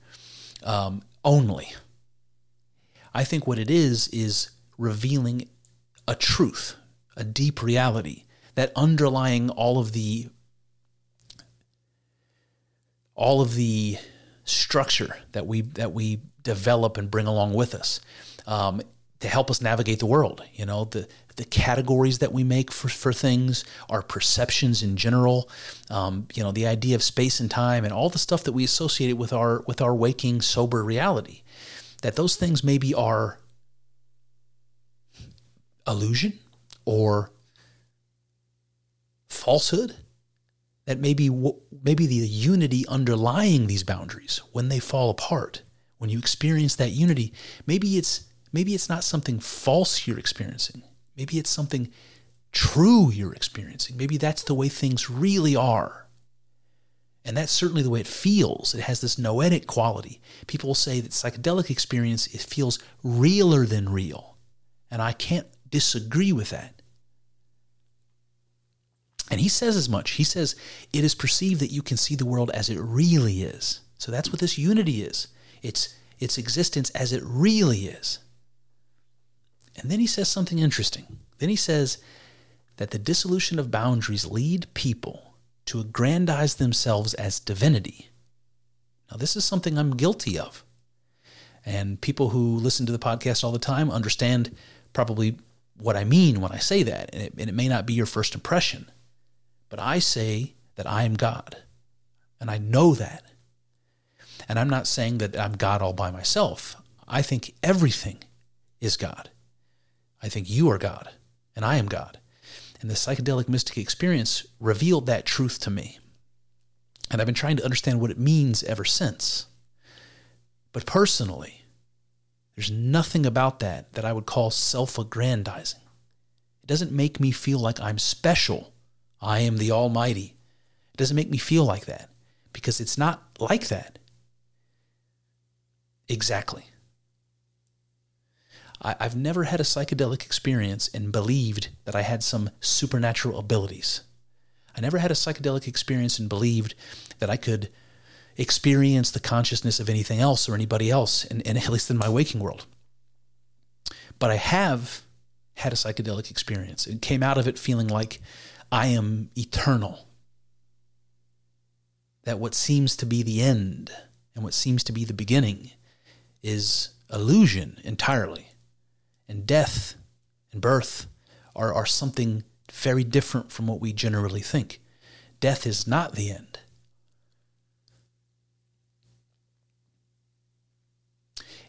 um, only. I think what it is is revealing a truth, a deep reality that underlying all of the all of the structure that we that we develop and bring along with us um, to help us navigate the world. You know, the the categories that we make for, for things, our perceptions in general, um, you know, the idea of space and time, and all the stuff that we associate with our with our waking sober reality. That those things maybe are illusion or falsehood that maybe maybe the unity underlying these boundaries when they fall apart when you experience that unity maybe it's maybe it's not something false you're experiencing maybe it's something true you're experiencing maybe that's the way things really are and that's certainly the way it feels it has this noetic quality people will say that psychedelic experience it feels realer than real and i can't disagree with that and he says as much. He says, it is perceived that you can see the world as it really is. So that's what this unity is. It's its existence as it really is. And then he says something interesting. Then he says that the dissolution of boundaries lead people to aggrandize themselves as divinity. Now, this is something I'm guilty of. And people who listen to the podcast all the time understand probably what I mean when I say that. And it, and it may not be your first impression, but I say that I am God. And I know that. And I'm not saying that I'm God all by myself. I think everything is God. I think you are God, and I am God. And the psychedelic mystic experience revealed that truth to me. And I've been trying to understand what it means ever since. But personally, there's nothing about that that I would call self aggrandizing. It doesn't make me feel like I'm special. I am the Almighty. It doesn't make me feel like that because it's not like that. Exactly. I, have never had a psychedelic experience and believed that I had some supernatural abilities. I never had a psychedelic experience and believed that I could experience the consciousness of anything else or anybody else, and at least in my waking world. But I have had a psychedelic experience and came out of it feeling like I am eternal. That what seems to be the end and what seems to be the beginning is illusion entirely. And death and birth are, are something very different from what we generally think. Death is not the end.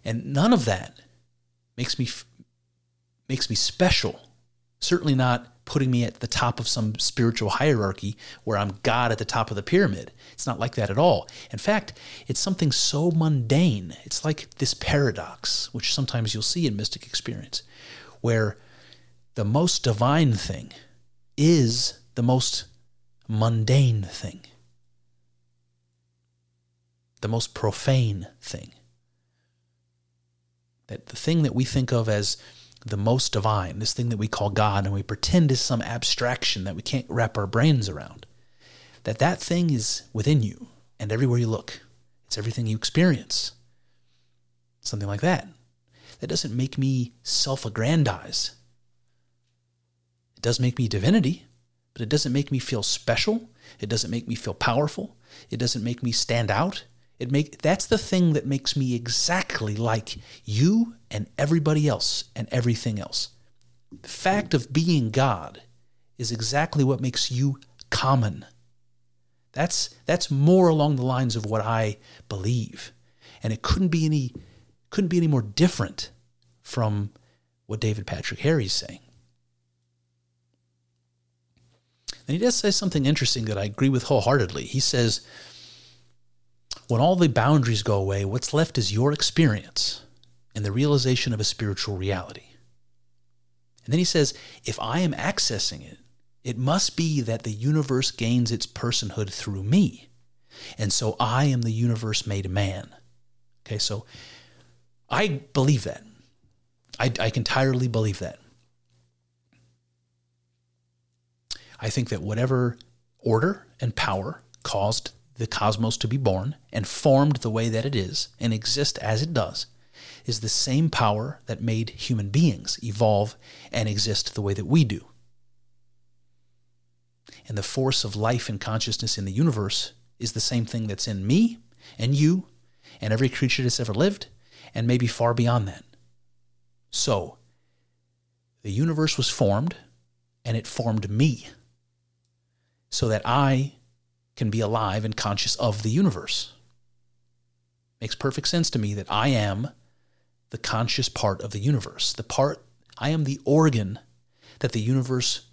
And none of that makes me makes me special. Certainly not putting me at the top of some spiritual hierarchy where I'm God at the top of the pyramid. It's not like that at all. In fact, it's something so mundane. It's like this paradox, which sometimes you'll see in mystic experience, where the most divine thing is the most mundane thing, the most profane thing. That the thing that we think of as the most divine, this thing that we call God and we pretend is some abstraction that we can't wrap our brains around, that that thing is within you and everywhere you look. It's everything you experience. Something like that. That doesn't make me self aggrandize. It does make me divinity, but it doesn't make me feel special. It doesn't make me feel powerful. It doesn't make me stand out. It make that's the thing that makes me exactly like you and everybody else and everything else. The fact of being God is exactly what makes you common. That's that's more along the lines of what I believe. And it couldn't be any couldn't be any more different from what David Patrick Harry's saying. And he does say something interesting that I agree with wholeheartedly. He says, when all the boundaries go away, what's left is your experience and the realization of a spiritual reality. And then he says, if I am accessing it, it must be that the universe gains its personhood through me. And so I am the universe made man. Okay, so I believe that. I, I can entirely believe that. I think that whatever order and power caused the cosmos to be born and formed the way that it is and exist as it does is the same power that made human beings evolve and exist the way that we do. And the force of life and consciousness in the universe is the same thing that's in me and you and every creature that's ever lived, and maybe far beyond that. So, the universe was formed, and it formed me so that I can be alive and conscious of the universe. Makes perfect sense to me that I am the conscious part of the universe. The part, I am the organ that the universe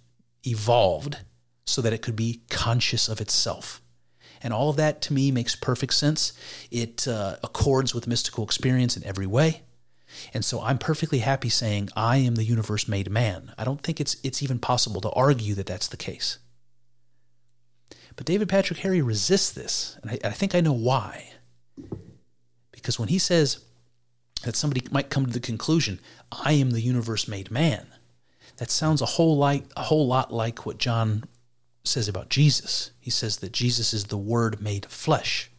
evolved so that it could be conscious of itself. And all of that to me makes perfect sense. It uh, accords with mystical experience in every way. And so I'm perfectly happy saying I am the universe made man. I don't think it's it's even possible to argue that that's the case. But David Patrick Harry resists this, and I, I think I know why. Because when he says that somebody might come to the conclusion, I am the universe made man, that sounds a whole like a whole lot like what John says about Jesus. He says that Jesus is the word made flesh.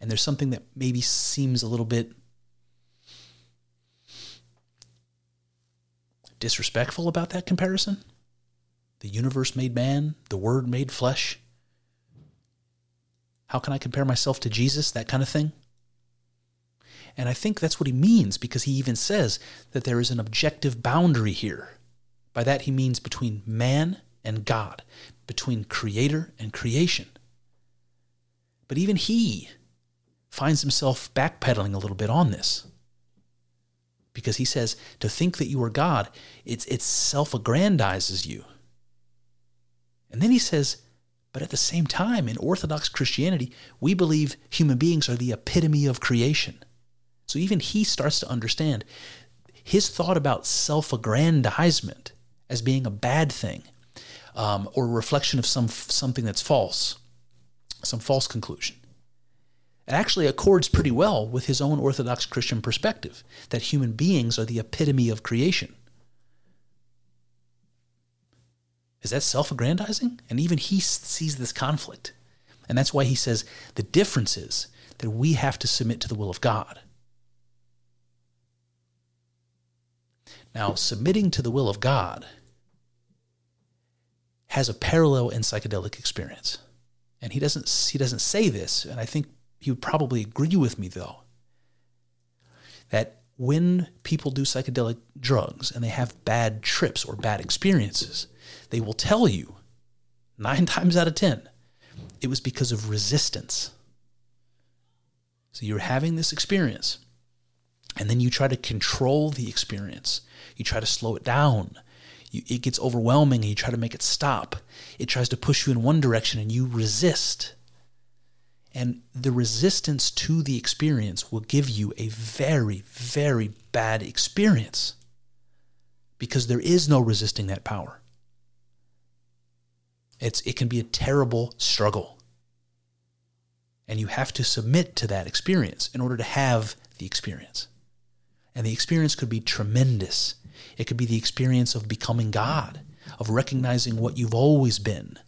And there's something that maybe seems a little bit disrespectful about that comparison the universe made man, the word made flesh. How can I compare myself to Jesus? That kind of thing. And I think that's what he means because he even says that there is an objective boundary here. By that, he means between man and God, between creator and creation. But even he finds himself backpedaling a little bit on this because he says to think that you are God, it's, it self aggrandizes you. And then he says, but at the same time, in Orthodox Christianity, we believe human beings are the epitome of creation. So even he starts to understand his thought about self aggrandizement as being a bad thing um, or a reflection of some something that's false, some false conclusion. It actually accords pretty well with his own Orthodox Christian perspective that human beings are the epitome of creation. Is that self aggrandizing? And even he sees this conflict. And that's why he says the difference is that we have to submit to the will of God. Now, submitting to the will of God has a parallel in psychedelic experience. And he doesn't he doesn't say this, and I think he would probably agree with me though. That when people do psychedelic drugs and they have bad trips or bad experiences, they will tell you nine times out of 10 it was because of resistance. So you're having this experience, and then you try to control the experience, you try to slow it down. You, it gets overwhelming and you try to make it stop. It tries to push you in one direction and you resist. And the resistance to the experience will give you a very, very bad experience because there is no resisting that power. It's, it can be a terrible struggle. And you have to submit to that experience in order to have the experience. And the experience could be tremendous. It could be the experience of becoming God, of recognizing what you've always been.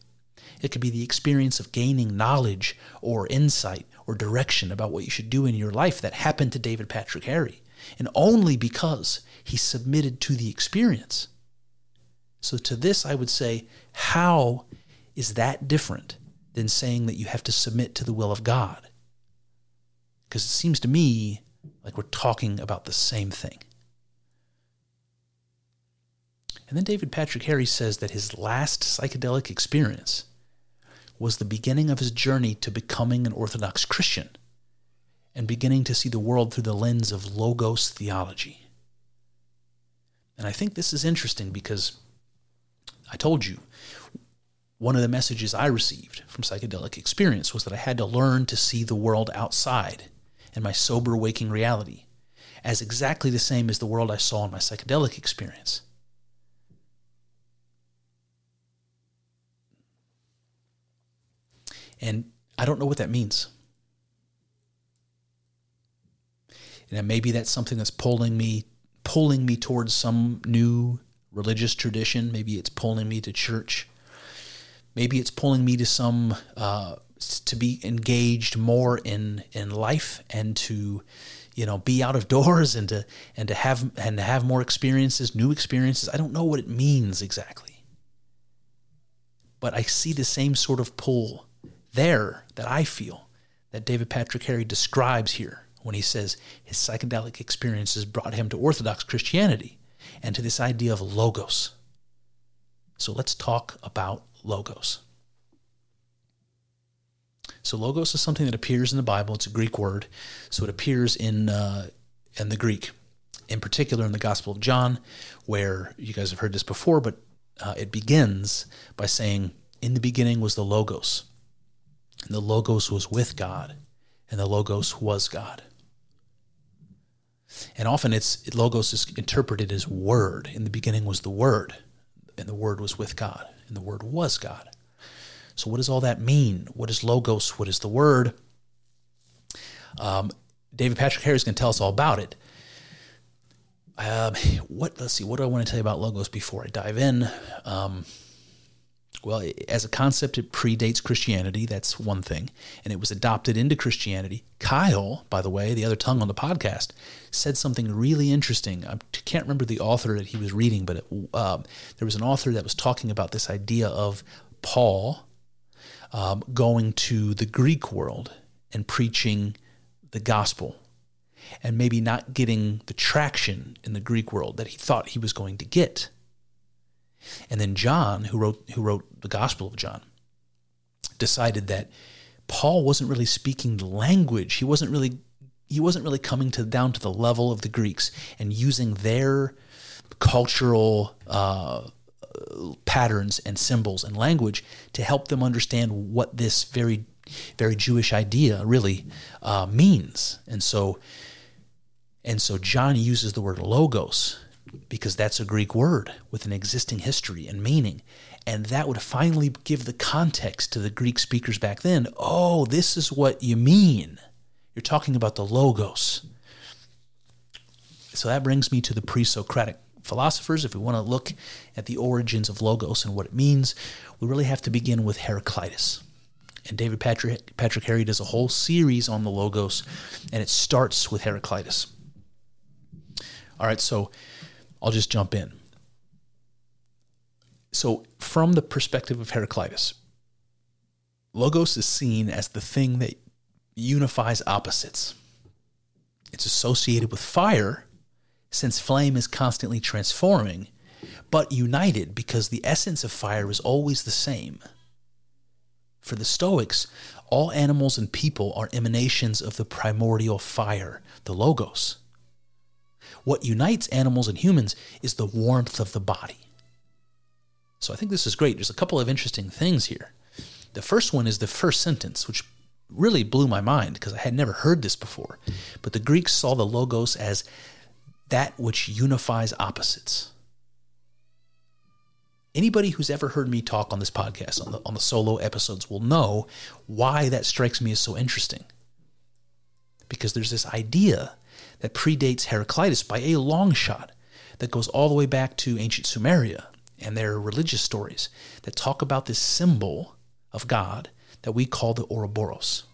It could be the experience of gaining knowledge or insight or direction about what you should do in your life that happened to David Patrick Harry. And only because he submitted to the experience. So, to this, I would say, how is that different than saying that you have to submit to the will of God? Because it seems to me like we're talking about the same thing. And then David Patrick Harry says that his last psychedelic experience was the beginning of his journey to becoming an Orthodox Christian and beginning to see the world through the lens of Logos theology. And I think this is interesting because I told you one of the messages I received from psychedelic experience was that I had to learn to see the world outside in my sober waking reality as exactly the same as the world I saw in my psychedelic experience. And I don't know what that means. And maybe that's something that's pulling me pulling me towards some new religious tradition. Maybe it's pulling me to church. Maybe it's pulling me to some uh, to be engaged more in in life and to you know be out of doors and to and to have and to have more experiences, new experiences. I don't know what it means exactly, but I see the same sort of pull there that I feel that David Patrick Harry describes here when he says his psychedelic experiences brought him to Orthodox Christianity and to this idea of logos. So let's talk about logos. So logos is something that appears in the Bible. It's a Greek word, so it appears in uh, in the Greek, in particular in the Gospel of John, where you guys have heard this before, but uh, it begins by saying, "In the beginning was the logos, and the logos was with God, and the logos was God." And often it's logos is interpreted as word. In the beginning was the word, and the word was with God and the Word was God. So, what does all that mean? What is Logos? What is the Word? Um, David Patrick Harry is going to tell us all about it. Um, what? Let's see. What do I want to tell you about Logos before I dive in? Um, well, as a concept, it predates Christianity. That's one thing. And it was adopted into Christianity. Kyle, by the way, the other tongue on the podcast, said something really interesting. I can't remember the author that he was reading, but it, uh, there was an author that was talking about this idea of Paul um, going to the Greek world and preaching the gospel. and maybe not getting the traction in the Greek world that he thought he was going to get. And then John, who wrote who wrote the Gospel of John, decided that Paul wasn't really speaking the language. He wasn't really he wasn't really coming to down to the level of the Greeks and using their cultural uh, patterns and symbols and language to help them understand what this very very Jewish idea really uh, means. And so and so John uses the word logos because that's a Greek word with an existing history and meaning. And that would finally give the context to the Greek speakers back then. Oh, this is what you mean. You're talking about the logos. So that brings me to the pre Socratic philosophers. If we want to look at the origins of logos and what it means, we really have to begin with Heraclitus. And David Patrick, Patrick Harry does a whole series on the logos, and it starts with Heraclitus. All right, so I'll just jump in. So, from the perspective of Heraclitus, logos is seen as the thing that unifies opposites. It's associated with fire, since flame is constantly transforming, but united because the essence of fire is always the same. For the Stoics, all animals and people are emanations of the primordial fire, the Logos. What unites animals and humans is the warmth of the body. So I think this is great. There's a couple of interesting things here. The first one is the first sentence, which really blew my mind because I had never heard this before. But the Greeks saw the logos as that which unifies opposites. Anybody who's ever heard me talk on this podcast, on the, on the solo episodes, will know why that strikes me as so interesting. Because there's this idea that predates Heraclitus by a long shot that goes all the way back to ancient Sumeria and their religious stories that talk about this symbol of God that we call the Ouroboros.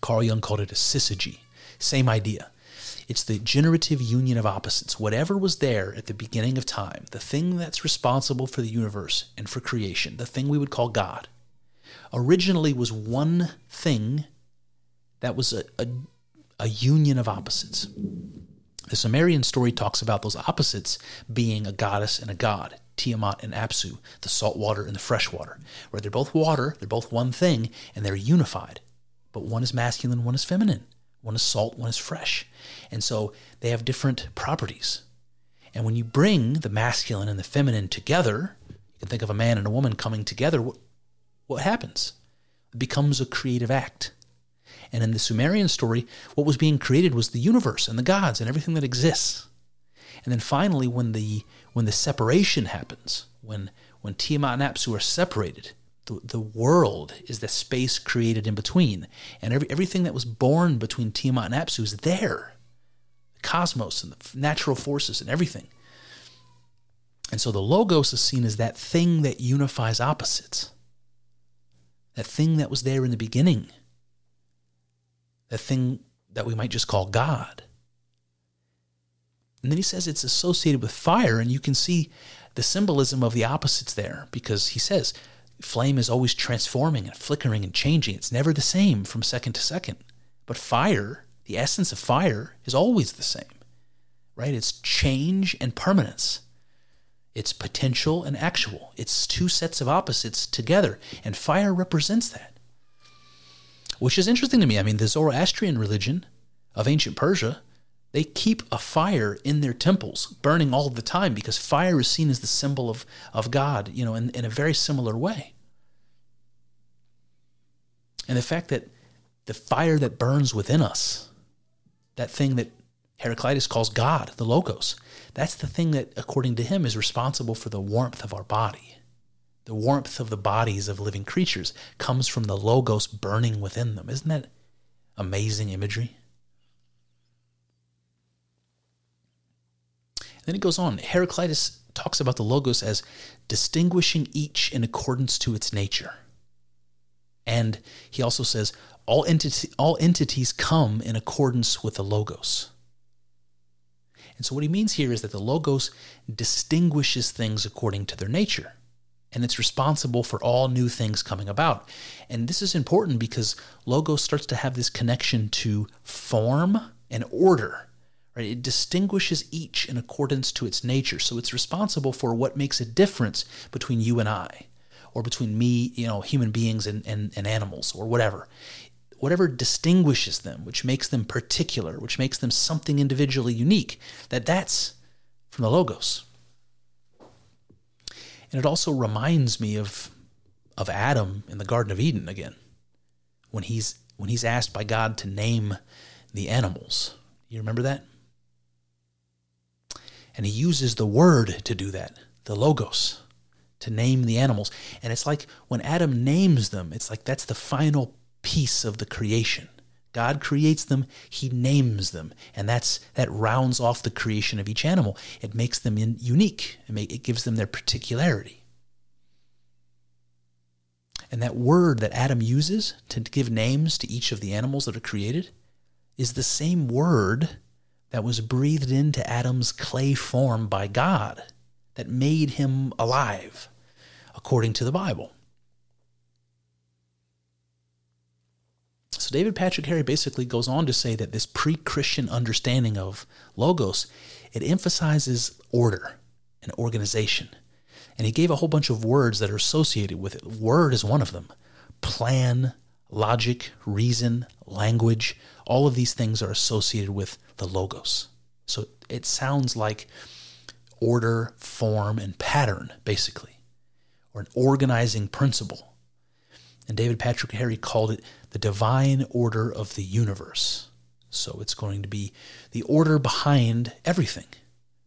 Carl Jung called it a syzygy. Same idea. It's the generative union of opposites. Whatever was there at the beginning of time, the thing that's responsible for the universe and for creation, the thing we would call God, originally was one thing that was a, a a union of opposites. The Sumerian story talks about those opposites being a goddess and a god, Tiamat and Apsu, the salt water and the fresh water, where they're both water, they're both one thing, and they're unified. But one is masculine, one is feminine. One is salt, one is fresh. And so they have different properties. And when you bring the masculine and the feminine together, you can think of a man and a woman coming together, what, what happens? It becomes a creative act. And in the Sumerian story, what was being created was the universe and the gods and everything that exists. And then finally, when the when the separation happens, when when Tiamat and Apsu are separated, the, the world is the space created in between. And every, everything that was born between Tiamat and Apsu is there. The cosmos and the natural forces and everything. And so the Logos is seen as that thing that unifies opposites. That thing that was there in the beginning a thing that we might just call God. And then he says it's associated with fire, and you can see the symbolism of the opposites there because he says flame is always transforming and flickering and changing. It's never the same from second to second. But fire, the essence of fire, is always the same, right? It's change and permanence. It's potential and actual. It's two sets of opposites together, and fire represents that which is interesting to me. I mean, the Zoroastrian religion of ancient Persia, they keep a fire in their temples burning all the time because fire is seen as the symbol of, of God, you know, in, in a very similar way. And the fact that the fire that burns within us, that thing that Heraclitus calls God, the Logos, that's the thing that, according to him, is responsible for the warmth of our body. The warmth of the bodies of living creatures comes from the Logos burning within them. Isn't that amazing imagery? Then it goes on. Heraclitus talks about the Logos as distinguishing each in accordance to its nature. And he also says all, entity, all entities come in accordance with the Logos. And so, what he means here is that the Logos distinguishes things according to their nature. And it's responsible for all new things coming about. And this is important because Logos starts to have this connection to form and order. Right? It distinguishes each in accordance to its nature. So it's responsible for what makes a difference between you and I, or between me, you know, human beings and, and, and animals, or whatever. Whatever distinguishes them, which makes them particular, which makes them something individually unique, that that's from the Logos. And it also reminds me of of Adam in the Garden of Eden again. When he's when he's asked by God to name the animals. You remember that? And he uses the word to do that, the logos, to name the animals. And it's like when Adam names them, it's like that's the final piece of the creation. God creates them, he names them, and that's that rounds off the creation of each animal. It makes them in, unique. It, make, it gives them their particularity. And that word that Adam uses to give names to each of the animals that are created is the same word that was breathed into Adam's clay form by God that made him alive, according to the Bible. So David Patrick Harry basically goes on to say that this pre-Christian understanding of logos, it emphasizes order and organization. And he gave a whole bunch of words that are associated with it. Word is one of them. Plan, logic, reason, language, all of these things are associated with the logos. So it sounds like order, form, and pattern, basically, or an organizing principle. And David Patrick Harry called it the divine order of the universe. So it's going to be the order behind everything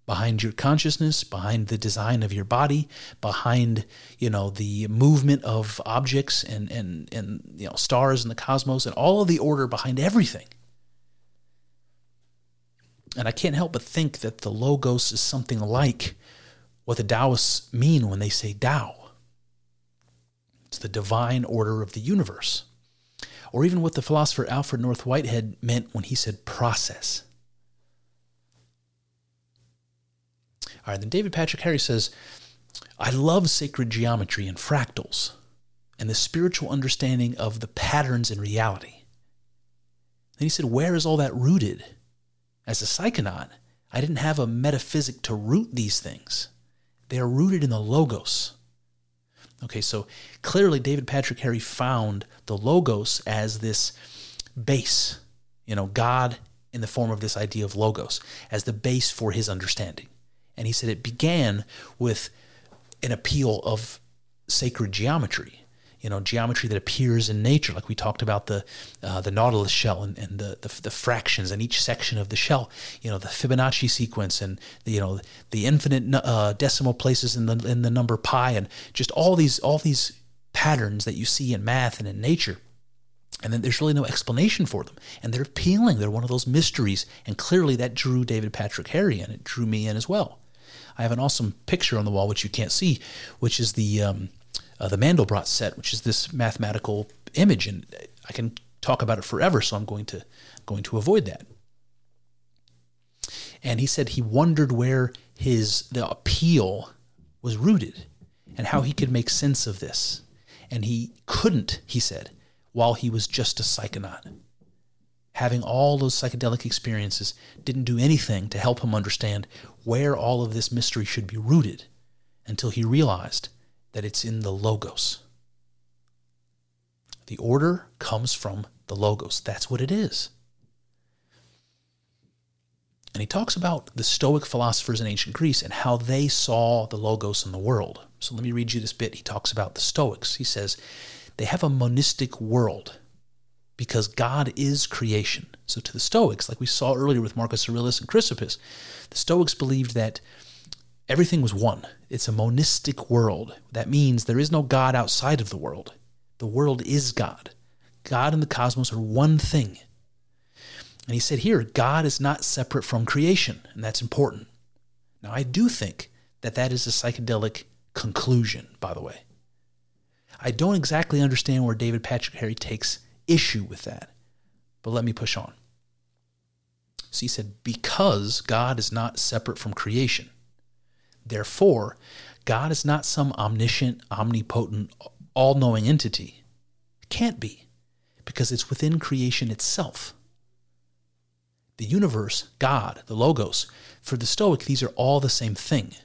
behind your consciousness, behind the design of your body, behind you know the movement of objects and and and you know stars in the cosmos and all of the order behind everything. And I can't help but think that the logos is something like what the Taoists mean when they say Tao. It's the divine order of the universe. Or even what the philosopher Alfred North Whitehead meant when he said process. All right, then David Patrick Harry says, I love sacred geometry and fractals and the spiritual understanding of the patterns in reality. Then he said, Where is all that rooted? As a psychonaut, I didn't have a metaphysic to root these things. They are rooted in the logos. Okay, so clearly David Patrick Harry found the logos as this base, you know, God in the form of this idea of logos, as the base for his understanding. And he said it began with an appeal of sacred geometry, you know, geometry that appears in nature, like we talked about the uh, the nautilus shell and, and the, the, the fractions in each section of the shell, you know, the Fibonacci sequence and the, you know the infinite uh, decimal places in the in the number pi and just all these all these patterns that you see in math and in nature. And then there's really no explanation for them. And they're appealing. They're one of those mysteries. And clearly that drew David Patrick Harry in. It drew me in as well. I have an awesome picture on the wall, which you can't see, which is the um, uh, the Mandelbrot set, which is this mathematical image, and I can talk about it forever, so I'm going to going to avoid that. And he said he wondered where his the appeal was rooted and how he could make sense of this. And he couldn't, he said, while he was just a psychonaut having all those psychedelic experiences didn't do anything to help him understand where all of this mystery should be rooted until he realized that it's in the Logos. The order comes from the Logos. That's what it is. And he talks about the Stoic philosophers in ancient Greece and how they saw the Logos in the world. So let me read you this bit. He talks about the Stoics. He says, they have a monistic world because God is creation. So to the Stoics, like we saw earlier with Marcus Aurelius and Chrysippus, the Stoics believed that everything was one. It's a monistic world. That means there is no God outside of the world. The world is God. God and the cosmos are one thing. And he said here, God is not separate from creation, and that's important. Now, I do think that that is a psychedelic conclusion, by the way. I don't exactly understand where David Patrick Harry takes issue with that. But let me push on. So he said, because God is not separate from creation, Therefore, God is not some omniscient, omnipotent, all knowing entity. It can't be, because it's within creation itself. The universe, God, the Logos, for the Stoic, these are all the same thing.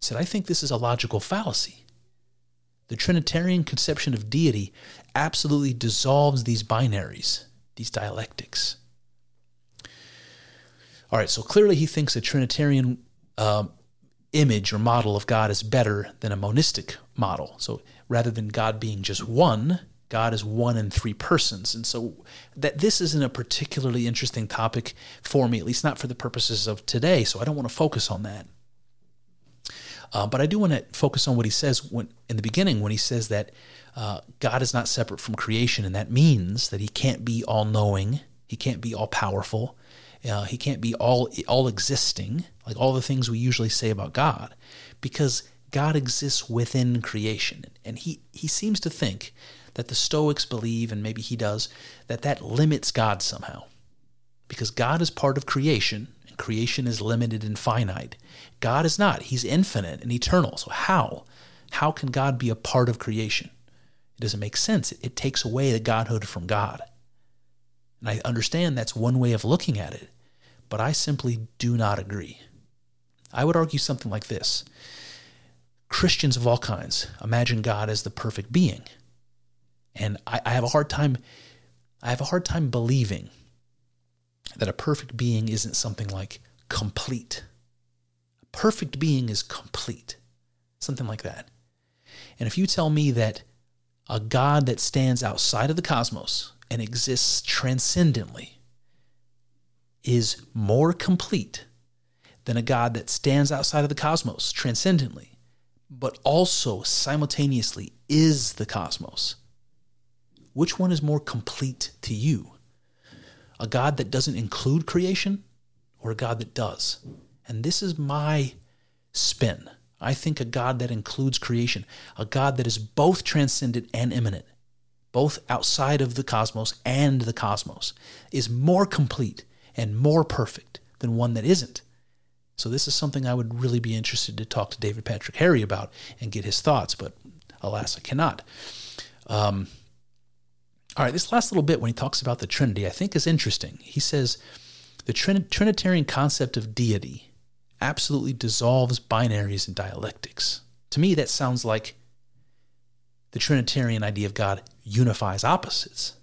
Said, I think this is a logical fallacy. The Trinitarian conception of deity absolutely dissolves these binaries, these dialectics. All right, so clearly he thinks a Trinitarian uh, image or model of God is better than a monistic model. So rather than God being just one, God is one in three persons. And so that this isn't a particularly interesting topic for me, at least not for the purposes of today. So I don't want to focus on that. Uh, but I do want to focus on what he says when, in the beginning when he says that uh, God is not separate from creation, and that means that he can't be all knowing, he can't be all powerful, uh, he can't be all all existing, like all the things we usually say about God, because God exists within creation, and he he seems to think that the Stoics believe, and maybe he does, that that limits God somehow, because God is part of creation, and creation is limited and finite. God is not; He's infinite and eternal. So how how can God be a part of creation? It doesn't make sense. It, it takes away the godhood from God. And I understand that's one way of looking at it, but I simply do not agree. I would argue something like this Christians of all kinds imagine God as the perfect being. And I, I have a hard time I have a hard time believing that a perfect being isn't something like complete. A perfect being is complete. Something like that. And if you tell me that a God that stands outside of the cosmos and exists transcendently is more complete than a God that stands outside of the cosmos transcendently, but also simultaneously is the cosmos. Which one is more complete to you? A God that doesn't include creation or a God that does? And this is my spin. I think a God that includes creation, a God that is both transcendent and immanent, both outside of the cosmos and the cosmos, is more complete and more perfect than one that isn't. So, this is something I would really be interested to talk to David Patrick Harry about and get his thoughts, but alas, I cannot. Um, all right, this last little bit when he talks about the Trinity, I think is interesting. He says the Trin- Trinitarian concept of deity absolutely dissolves binaries and dialectics. To me, that sounds like the Trinitarian idea of God unifies opposites.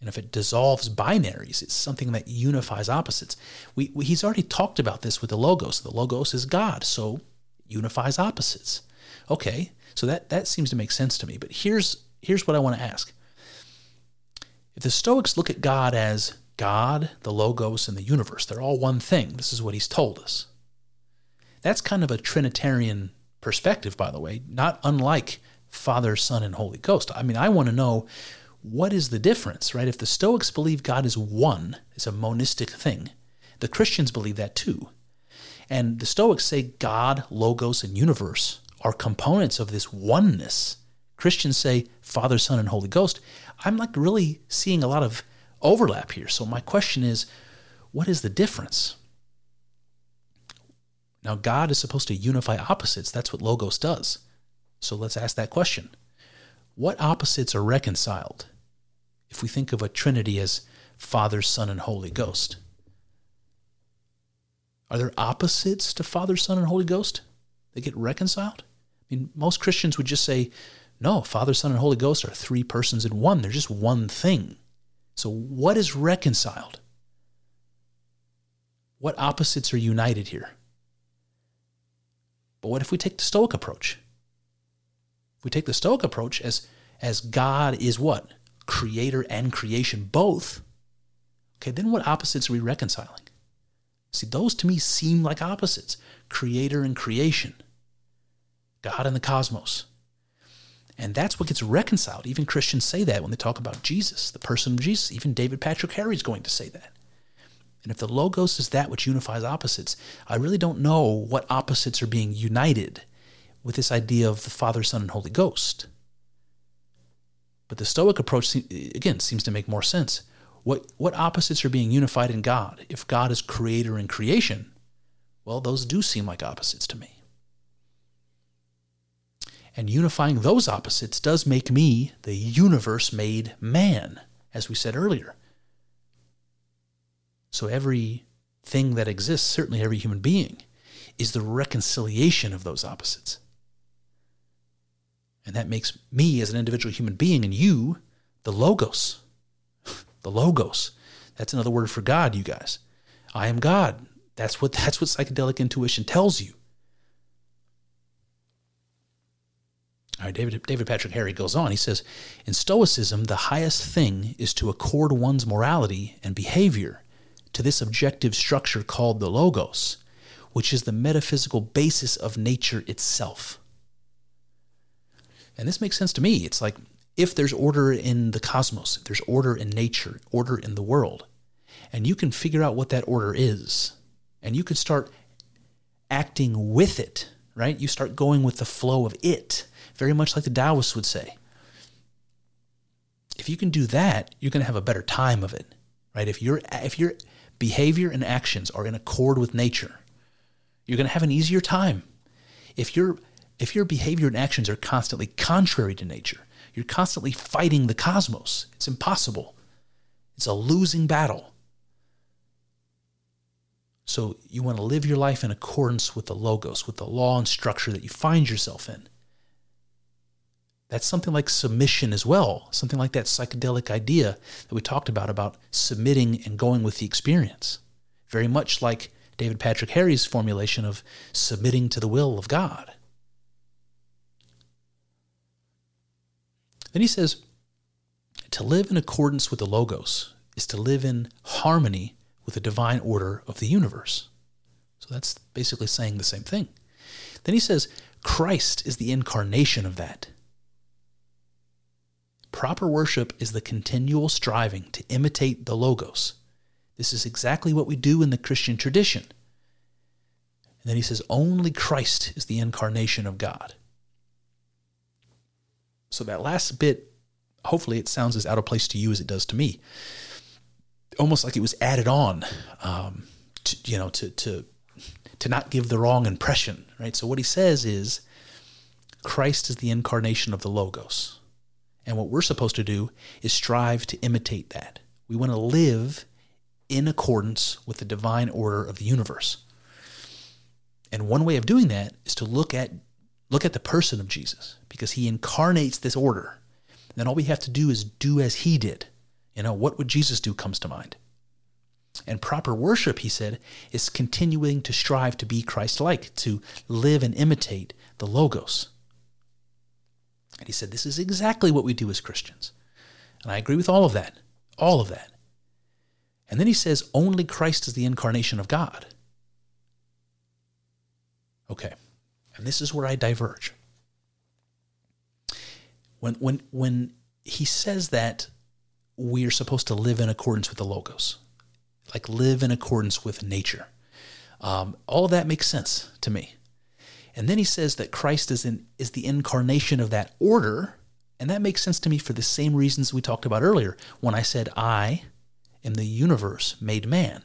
And if it dissolves binaries, it's something that unifies opposites. We, we, he's already talked about this with the Logos. The Logos is God, so unifies opposites. Okay, so that, that seems to make sense to me. But here's, here's what I want to ask. If the Stoics look at God as God, the Logos, and the universe, they're all one thing. This is what he's told us. That's kind of a Trinitarian perspective, by the way, not unlike Father, Son, and Holy Ghost. I mean, I want to know what is the difference, right? If the Stoics believe God is one, it's a monistic thing, the Christians believe that too. And the Stoics say God, Logos, and universe are components of this oneness. Christians say Father, Son, and Holy Ghost. I'm like really seeing a lot of overlap here. So my question is, what is the difference? Now, God is supposed to unify opposites. That's what Logos does. So let's ask that question. What opposites are reconciled if we think of a Trinity as Father, Son, and Holy Ghost? Are there opposites to Father, Son, and Holy Ghost that get reconciled? I mean, most Christians would just say, no, Father, Son, and Holy Ghost are three persons in one. They're just one thing. So, what is reconciled? What opposites are united here? But what if we take the Stoic approach? If we take the Stoic approach as, as God is what? Creator and creation both. Okay, then what opposites are we reconciling? See, those to me seem like opposites creator and creation, God and the cosmos. And that's what gets reconciled. Even Christians say that when they talk about Jesus, the person of Jesus. Even David Patrick Harry is going to say that. And if the Logos is that which unifies opposites, I really don't know what opposites are being united with this idea of the Father, Son, and Holy Ghost. But the Stoic approach, again, seems to make more sense. What, what opposites are being unified in God? If God is creator and creation, well, those do seem like opposites to me. And unifying those opposites does make me the universe made man, as we said earlier. So every thing that exists, certainly every human being, is the reconciliation of those opposites. And that makes me as an individual human being and you the logos. the logos. That's another word for God, you guys. I am God. That's what that's what psychedelic intuition tells you. All right, David, David Patrick Harry goes on. He says, In Stoicism, the highest thing is to accord one's morality and behavior to this objective structure called the Logos, which is the metaphysical basis of nature itself. And this makes sense to me. It's like if there's order in the cosmos, there's order in nature, order in the world, and you can figure out what that order is, and you can start acting with it, right? You start going with the flow of it very much like the Taoists would say. If you can do that, you're going to have a better time of it, right? If your if your behavior and actions are in accord with nature, you're going to have an easier time. If your if your behavior and actions are constantly contrary to nature, you're constantly fighting the cosmos. It's impossible. It's a losing battle. So you want to live your life in accordance with the logos, with the law and structure that you find yourself in. That's something like submission as well, something like that psychedelic idea that we talked about, about submitting and going with the experience. Very much like David Patrick Harry's formulation of submitting to the will of God. Then he says, to live in accordance with the Logos is to live in harmony with the divine order of the universe. So that's basically saying the same thing. Then he says, Christ is the incarnation of that. Proper worship is the continual striving to imitate the Logos. This is exactly what we do in the Christian tradition. And then he says, only Christ is the incarnation of God. So that last bit, hopefully, it sounds as out of place to you as it does to me. Almost like it was added on, um, to, you know, to to to not give the wrong impression, right? So what he says is, Christ is the incarnation of the Logos. And what we're supposed to do is strive to imitate that. We want to live in accordance with the divine order of the universe. And one way of doing that is to look at look at the person of Jesus because he incarnates this order. Then all we have to do is do as he did. You know, what would Jesus do comes to mind. And proper worship, he said, is continuing to strive to be Christ like, to live and imitate the Logos. And he said, This is exactly what we do as Christians. And I agree with all of that. All of that. And then he says, Only Christ is the incarnation of God. Okay. And this is where I diverge. When, when, when he says that we are supposed to live in accordance with the Logos, like live in accordance with nature, um, all that makes sense to me. And then he says that Christ is, in, is the incarnation of that order. And that makes sense to me for the same reasons we talked about earlier when I said, I am the universe made man,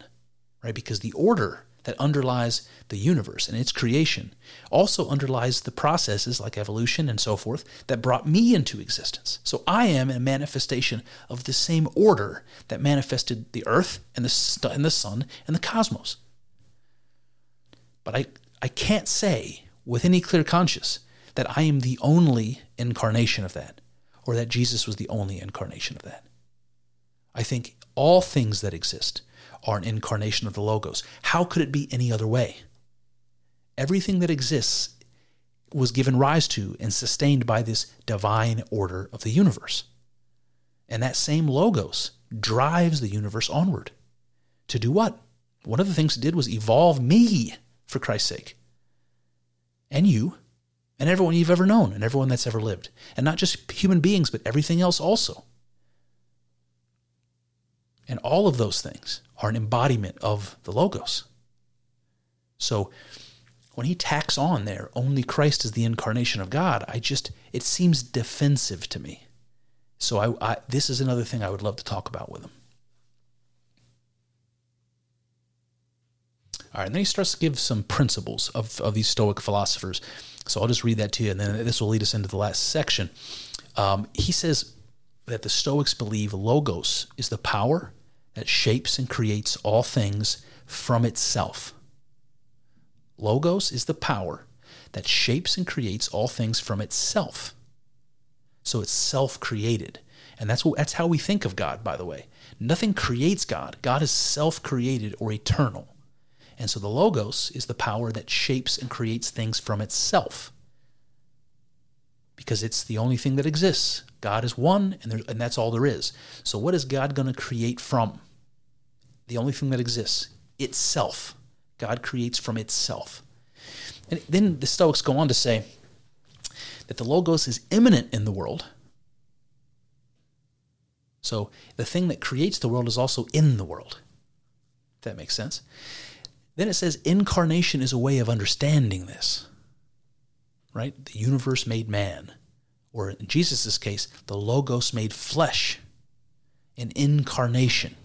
right? Because the order that underlies the universe and its creation also underlies the processes like evolution and so forth that brought me into existence. So I am a manifestation of the same order that manifested the earth and the, and the sun and the cosmos. But I, I can't say with any clear conscience that I am the only incarnation of that, or that Jesus was the only incarnation of that. I think all things that exist are an incarnation of the Logos. How could it be any other way? Everything that exists was given rise to and sustained by this divine order of the universe. And that same Logos drives the universe onward. To do what? One of the things it did was evolve me, for Christ's sake and you and everyone you've ever known and everyone that's ever lived. And not just human beings, but everything else also. And all of those things are an embodiment of the Logos. So when he tacks on there, only Christ is the incarnation of God, I just, it seems defensive to me. So I, I this is another thing I would love to talk about with him. All right, and then he starts to give some principles of, of these Stoic philosophers. So I'll just read that to you, and then this will lead us into the last section. Um, he says that the Stoics believe logos is the power that shapes and creates all things from itself. Logos is the power that shapes and creates all things from itself. So it's self created. And that's, what, that's how we think of God, by the way. Nothing creates God, God is self created or eternal. And so the Logos is the power that shapes and creates things from itself because it's the only thing that exists. God is one, and, there, and that's all there is. So, what is God going to create from? The only thing that exists itself. God creates from itself. And then the Stoics go on to say that the Logos is immanent in the world. So, the thing that creates the world is also in the world. If that makes sense. Then it says incarnation is a way of understanding this right? The universe made man. Or in Jesus' case, the Logos made flesh, an incarnation.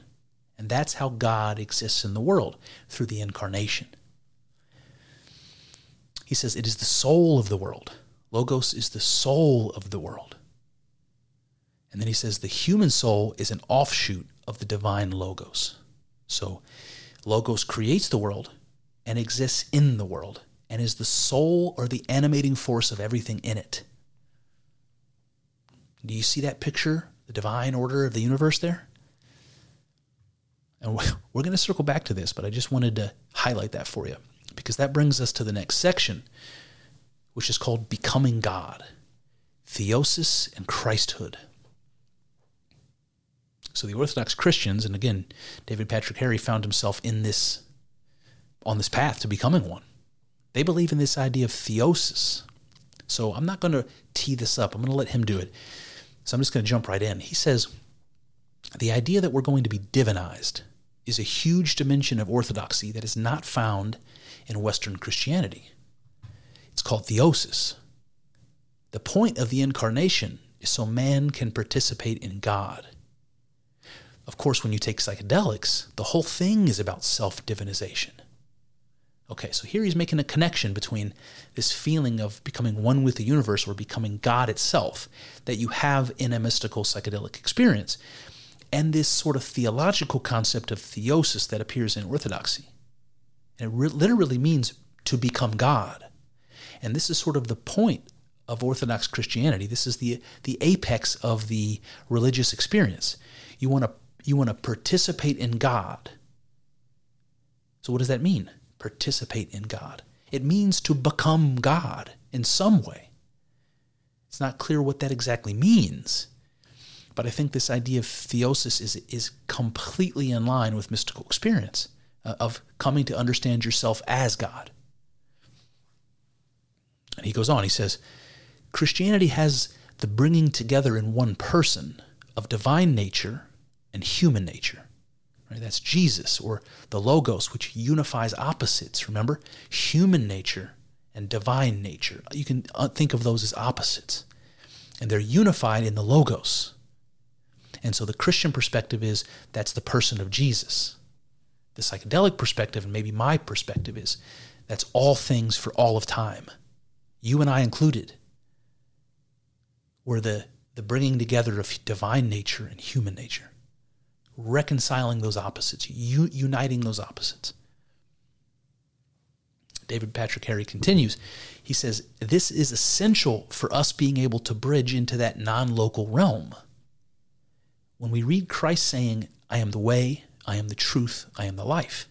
And that's how God exists in the world, through the incarnation. He says it is the soul of the world. Logos is the soul of the world. And then he says the human soul is an offshoot of the divine Logos. So, Logos creates the world and exists in the world and is the soul or the animating force of everything in it. Do you see that picture, the divine order of the universe there? And we're going to circle back to this, but I just wanted to highlight that for you because that brings us to the next section, which is called Becoming God Theosis and Christhood. So the Orthodox Christians, and again, David Patrick Harry found himself in this on this path to becoming one. They believe in this idea of theosis. So I'm not going to tee this up. I'm going to let him do it. So I'm just going to jump right in. He says the idea that we're going to be divinized is a huge dimension of orthodoxy that is not found in Western Christianity. It's called theosis. The point of the incarnation is so man can participate in God. Of course, when you take psychedelics, the whole thing is about self divinization. Okay, so here he's making a connection between this feeling of becoming one with the universe or becoming God itself that you have in a mystical psychedelic experience and this sort of theological concept of theosis that appears in Orthodoxy. And it re- literally means to become God. And this is sort of the point of Orthodox Christianity. This is the, the apex of the religious experience. You want to you want to participate in God. So what does that mean? Participate in God. It means to become God in some way. It's not clear what that exactly means, but I think this idea of theosis is, is completely in line with mystical experience uh, of coming to understand yourself as God. And he goes on, he says, Christianity has the bringing together in one person of divine nature and human nature. Right? That's Jesus or the Logos, which unifies opposites. Remember? Human nature and divine nature. You can uh, think of those as opposites. And they're unified in the Logos. And so the Christian perspective is that's the person of Jesus. The psychedelic perspective, and maybe my perspective, is that's all things for all of time. You and I included. We're the, the bringing together of divine nature and human nature reconciling those opposites, u- uniting those opposites. David Patrick Harry continues. He says, This is essential for us being able to bridge into that non local realm. When we read Christ saying, I am the way, I am the truth, I am the life,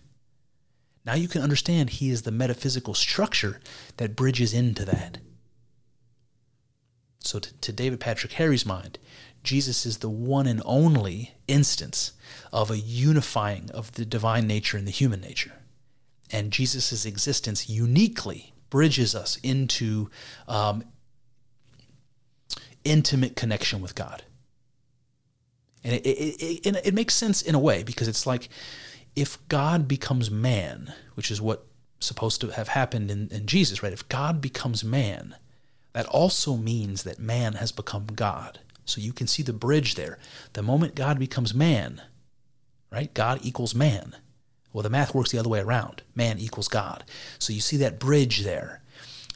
now you can understand he is the metaphysical structure that bridges into that. So, to, to David Patrick Harry's mind, Jesus is the one and only instance of a unifying of the divine nature and the human nature. And Jesus' existence uniquely bridges us into um, intimate connection with God. And it, it, it, it, makes sense in a way because it's like if God becomes man, which is what supposed to have happened in, in Jesus, right? If God becomes man, that also means that man has become God. So you can see the bridge there. The moment God becomes man, right? God equals man. Well, the math works the other way around. Man equals God. So you see that bridge there.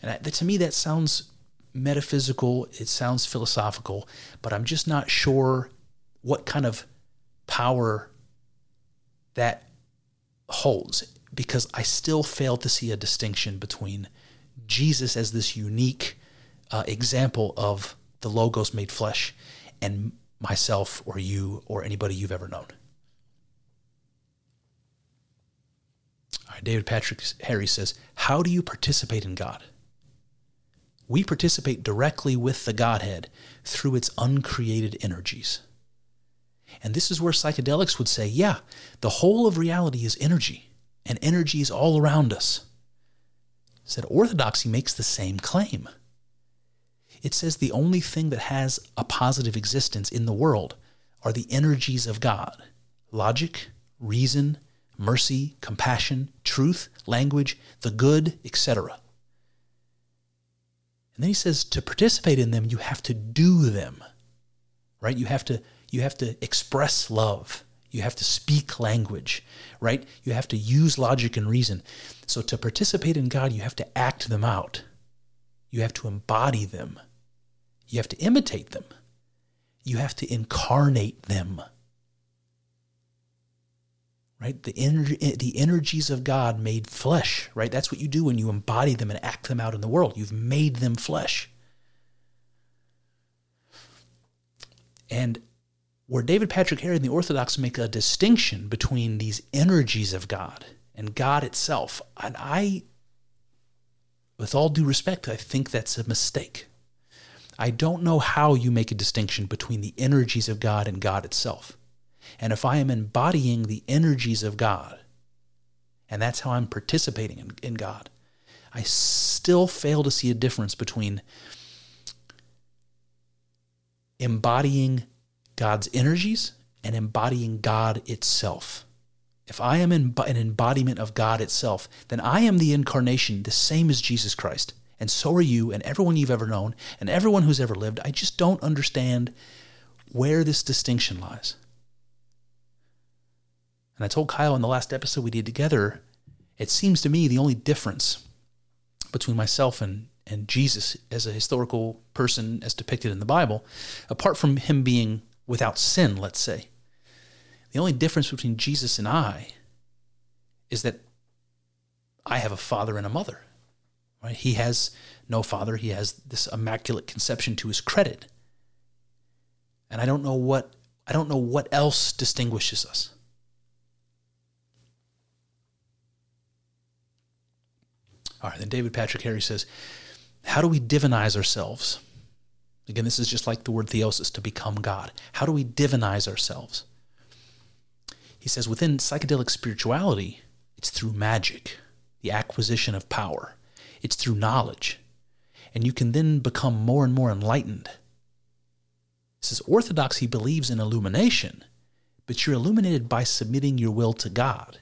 And I, to me, that sounds metaphysical, it sounds philosophical, but I'm just not sure what kind of power that holds because I still fail to see a distinction between Jesus as this unique uh, example of the Logos made flesh and myself or you or anybody you've ever known. All right, David Patrick Harry says, How do you participate in God? We participate directly with the Godhead through its uncreated energies. And this is where psychedelics would say, yeah, the whole of reality is energy, and energy is all around us. Said orthodoxy makes the same claim. It says the only thing that has a positive existence in the world are the energies of God logic, reason, mercy, compassion, truth, language, the good, etc. And then he says to participate in them, you have to do them. Right? You have to you have to express love. You have to speak language, right? You have to use logic and reason. So to participate in God, you have to act them out. You have to embody them. You have to imitate them. You have to incarnate them. Right? The, ener- the energies of God made flesh, right? That's what you do when you embody them and act them out in the world. You've made them flesh. And where David Patrick Harry and the Orthodox make a distinction between these energies of God and God itself, and I, with all due respect, I think that's a mistake. I don't know how you make a distinction between the energies of God and God itself. And if I am embodying the energies of God, and that's how I'm participating in, in God, I still fail to see a difference between embodying God's energies and embodying God itself. If I am an embodiment of God itself, then I am the incarnation, the same as Jesus Christ and so are you and everyone you've ever known and everyone who's ever lived. I just don't understand where this distinction lies. And I told Kyle in the last episode we did together, it seems to me the only difference between myself and, and Jesus as a historical person as depicted in the Bible, apart from him being without sin, let's say, the only difference between Jesus and I is that I have a father and a mother. Right? He has no father. He has this immaculate conception to his credit. And I don't know what I don't know what else distinguishes us. All right, then David Patrick Harry says, How do we divinize ourselves? Again, this is just like the word theosis, to become God. How do we divinize ourselves? He says, within psychedelic spirituality, it's through magic, the acquisition of power. It's through knowledge. And you can then become more and more enlightened. It says Orthodoxy believes in illumination, but you're illuminated by submitting your will to God.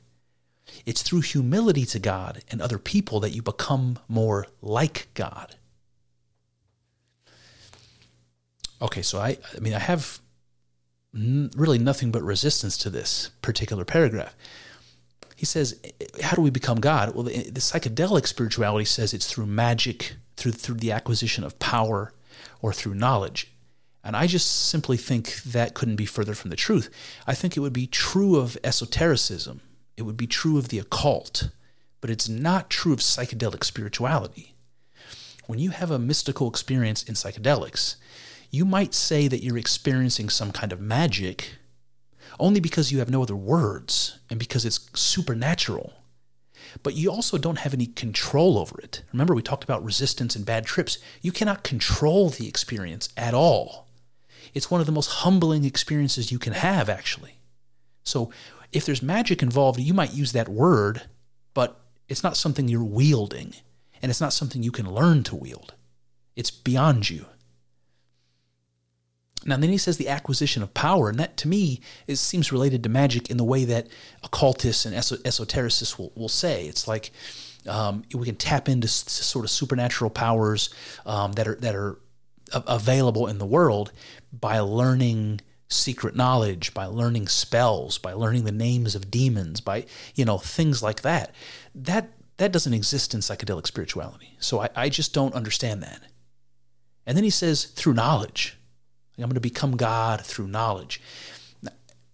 It's through humility to God and other people that you become more like God. Okay, so I, I mean, I have n- really nothing but resistance to this particular paragraph he says, how do we become God? Well, the, the psychedelic spirituality says it's through magic, through through the acquisition of power, or through knowledge. And I just simply think that couldn't be further from the truth. I think it would be true of esotericism, it would be true of the occult, but it's not true of psychedelic spirituality. When you have a mystical experience in psychedelics, you might say that you're experiencing some kind of magic only because you have no other words and because it's supernatural. But you also don't have any control over it. Remember, we talked about resistance and bad trips. You cannot control the experience at all. It's one of the most humbling experiences you can have, actually. So, if there's magic involved, you might use that word, but it's not something you're wielding, and it's not something you can learn to wield. It's beyond you. Now, then he says the acquisition of power, and that to me is, seems related to magic in the way that occultists and esotericists will, will say. It's like um, we can tap into sort of supernatural powers um, that are that are available in the world by learning secret knowledge, by learning spells, by learning the names of demons, by you know things like that. That that doesn't exist in psychedelic spirituality. So I, I just don't understand that. And then he says through knowledge. I'm going to become God through knowledge.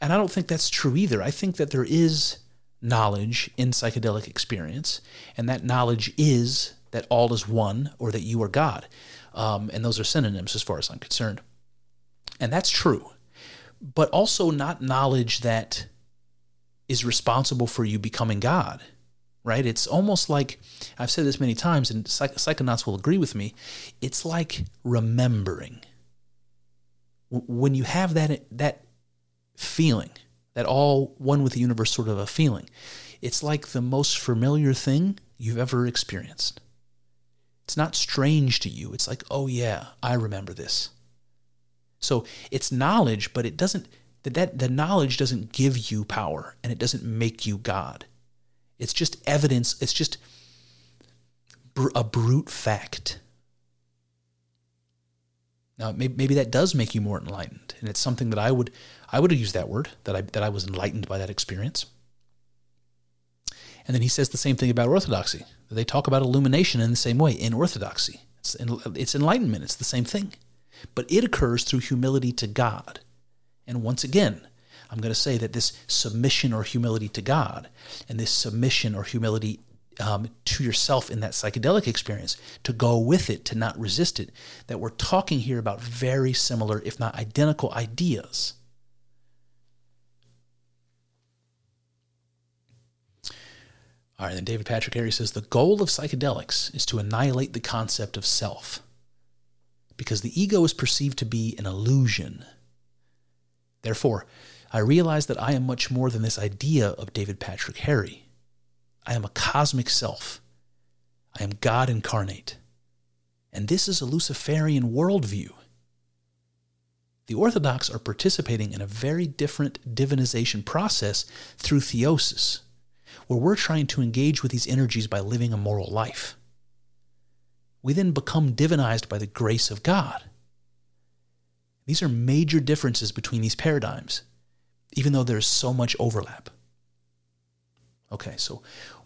And I don't think that's true either. I think that there is knowledge in psychedelic experience, and that knowledge is that all is one or that you are God. Um, and those are synonyms as far as I'm concerned. And that's true. But also not knowledge that is responsible for you becoming God, right? It's almost like, I've said this many times, and psych- psychonauts will agree with me, it's like remembering. When you have that, that feeling, that all one with the universe sort of a feeling, it's like the most familiar thing you've ever experienced. It's not strange to you. It's like, oh yeah, I remember this. So it's knowledge, but it doesn't that, that the knowledge doesn't give you power and it doesn't make you God. It's just evidence, it's just a brute fact. Now maybe, maybe that does make you more enlightened, and it's something that I would I would have used that word that I that I was enlightened by that experience. And then he says the same thing about orthodoxy. They talk about illumination in the same way in orthodoxy. It's, it's enlightenment, it's the same thing. But it occurs through humility to God. And once again, I'm going to say that this submission or humility to God and this submission or humility um, to yourself in that psychedelic experience, to go with it, to not resist it, that we're talking here about very similar, if not identical, ideas. All right, then David Patrick Harry says the goal of psychedelics is to annihilate the concept of self because the ego is perceived to be an illusion. Therefore, I realize that I am much more than this idea of David Patrick Harry. I am a cosmic self. I am God incarnate. And this is a Luciferian worldview. The Orthodox are participating in a very different divinization process through theosis where we're trying to engage with these energies by living a moral life. We then become divinized by the grace of God. These are major differences between these paradigms, even though there's so much overlap. Okay, so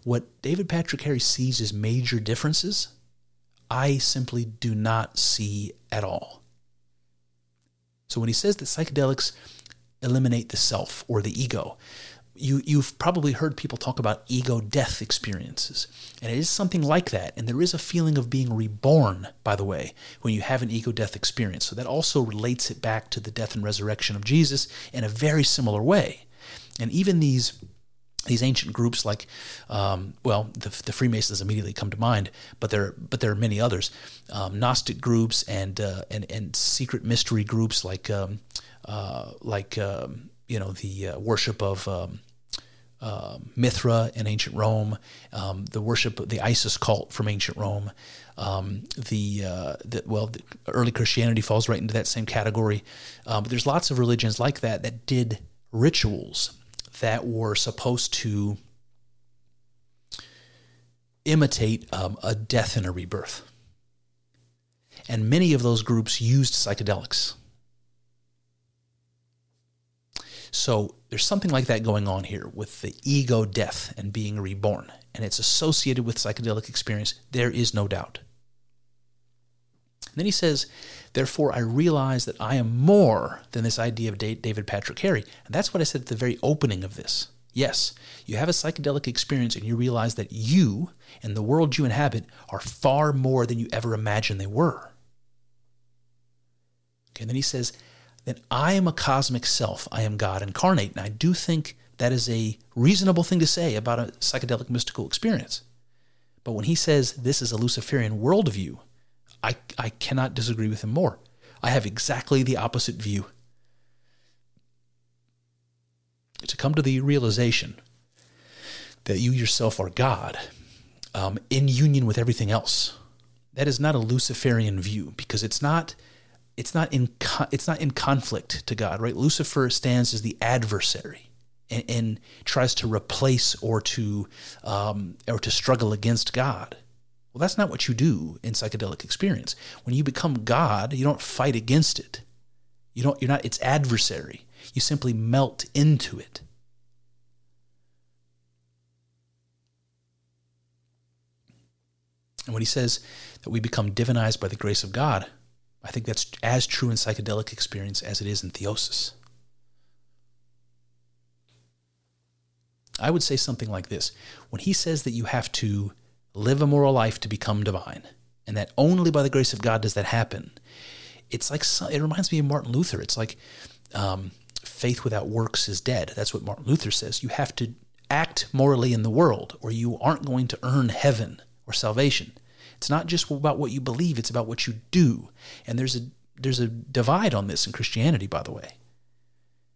what David Patrick Harry sees as major differences, I simply do not see at all. So when he says that psychedelics eliminate the self or the ego, you, you've probably heard people talk about ego death experiences. And it is something like that. And there is a feeling of being reborn, by the way, when you have an ego death experience. So that also relates it back to the death and resurrection of Jesus in a very similar way. And even these these ancient groups like um, well the, the, freemasons immediately come to mind but there but there are many others um, gnostic groups and uh, and and secret mystery groups like um, uh, like um, you know the uh, worship of um, uh, Mithra in ancient Rome, um, the worship of the Isis cult from ancient Rome. The, uh, the, well, the early Christianity falls right into that same category. But there's lots of religions like that that did rituals that were supposed to imitate um, a death and a rebirth. And many of those groups used psychedelics. So there's something like that going on here with the ego death and being reborn, and it's associated with psychedelic experience. There is no doubt. And then he says, Therefore, I realize that I am more than this idea of David Patrick Harry. And that's what I said at the very opening of this. Yes, you have a psychedelic experience and you realize that you and the world you inhabit are far more than you ever imagined they were. Okay, and then he says, then I am a cosmic self. I am God incarnate. And I do think that is a reasonable thing to say about a psychedelic mystical experience. But when he says this is a Luciferian worldview, I, I cannot disagree with him more. I have exactly the opposite view. To come to the realization that you yourself are God um, in union with everything else, that is not a Luciferian view because it's not it's not in it's not in conflict to God, right? Lucifer stands as the adversary and, and tries to replace or to um, or to struggle against God. Well, that's not what you do in psychedelic experience. When you become God, you don't fight against it. You don't, you're not its adversary. You simply melt into it. And when he says that we become divinized by the grace of God, I think that's as true in psychedelic experience as it is in theosis. I would say something like this. When he says that you have to live a moral life to become divine, and that only by the grace of God does that happen, it's like it reminds me of Martin Luther. It's like um, faith without works is dead. That's what Martin Luther says. You have to act morally in the world, or you aren't going to earn heaven or salvation. It's not just about what you believe; it's about what you do. And there's a there's a divide on this in Christianity, by the way.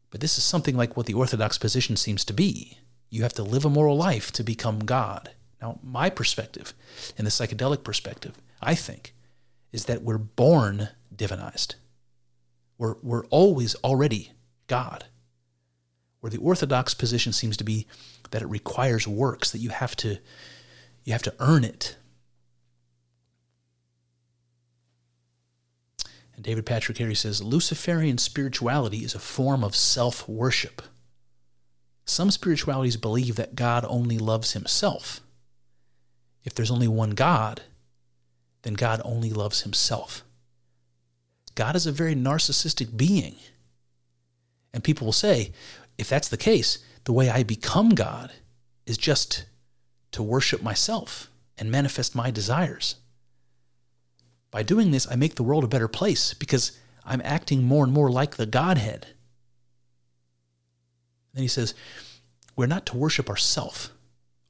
But this is something like what the Orthodox position seems to be. You have to live a moral life to become God. Now, my perspective, and the psychedelic perspective, I think, is that we're born divinized. We're, we're always already God. Where the orthodox position seems to be that it requires works, that you have to you have to earn it. And David Patrick Harry says Luciferian spirituality is a form of self worship. Some spiritualities believe that God only loves himself. If there's only one God, then God only loves himself. God is a very narcissistic being. And people will say, if that's the case, the way I become God is just to worship myself and manifest my desires. By doing this, I make the world a better place because I'm acting more and more like the Godhead. Then he says, We're not to worship ourselves.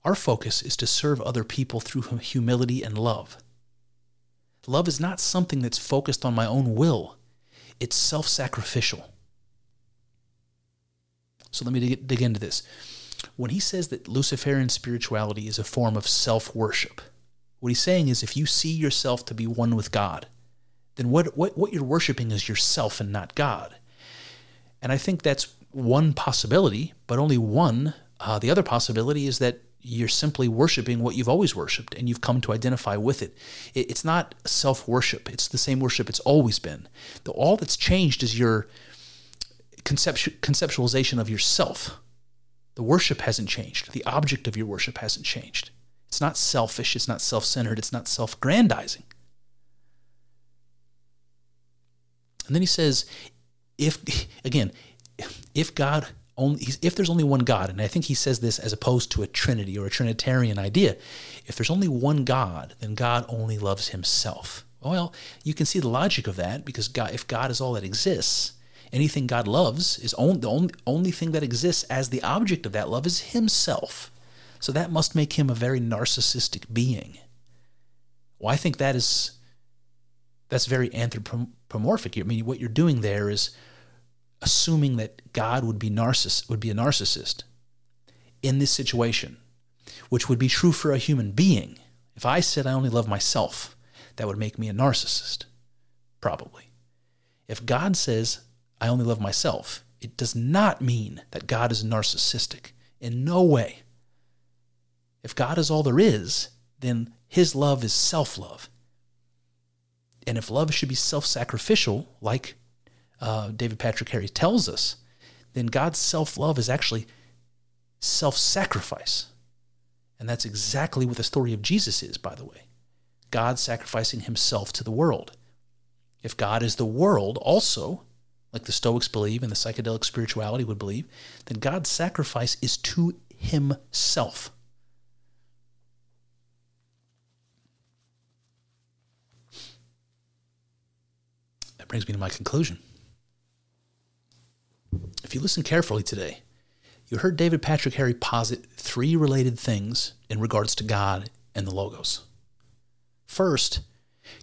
Our focus is to serve other people through humility and love. Love is not something that's focused on my own will, it's self sacrificial. So let me dig, dig, into this. When he says that Luciferian spirituality is a form of self worship, what he's saying is if you see yourself to be one with God, then what, what, what you're worshiping is yourself and not God. And I think that's one possibility, but only one. Uh, the other possibility is that you're simply worshiping what you've always worshiped and you've come to identify with it. It's not self worship, it's the same worship it's always been. All that's changed is your conceptu- conceptualization of yourself. The worship hasn't changed, the object of your worship hasn't changed. It's not selfish, it's not self centered, it's not self grandizing. And then he says, if, again, if God only if there's only one God, and I think he says this as opposed to a Trinity or a Trinitarian idea, if there's only one God, then God only loves himself. Well, you can see the logic of that because God, if God is all that exists, anything God loves is only, the only, only thing that exists as the object of that love is himself. So that must make him a very narcissistic being. Well, I think that is that's very anthropomorphic. I mean, what you're doing there is assuming that God would be narciss would be a narcissist in this situation, which would be true for a human being. If I said I only love myself, that would make me a narcissist, probably. If God says I only love myself, it does not mean that God is narcissistic. In no way. If God is all there is, then his love is self love. And if love should be self sacrificial, like uh, David Patrick Harry tells us, then God's self love is actually self sacrifice. And that's exactly what the story of Jesus is, by the way. God sacrificing himself to the world. If God is the world also, like the Stoics believe and the psychedelic spirituality would believe, then God's sacrifice is to himself. That brings me to my conclusion. If you listen carefully today, you heard David Patrick Harry posit three related things in regards to God and the Logos. First,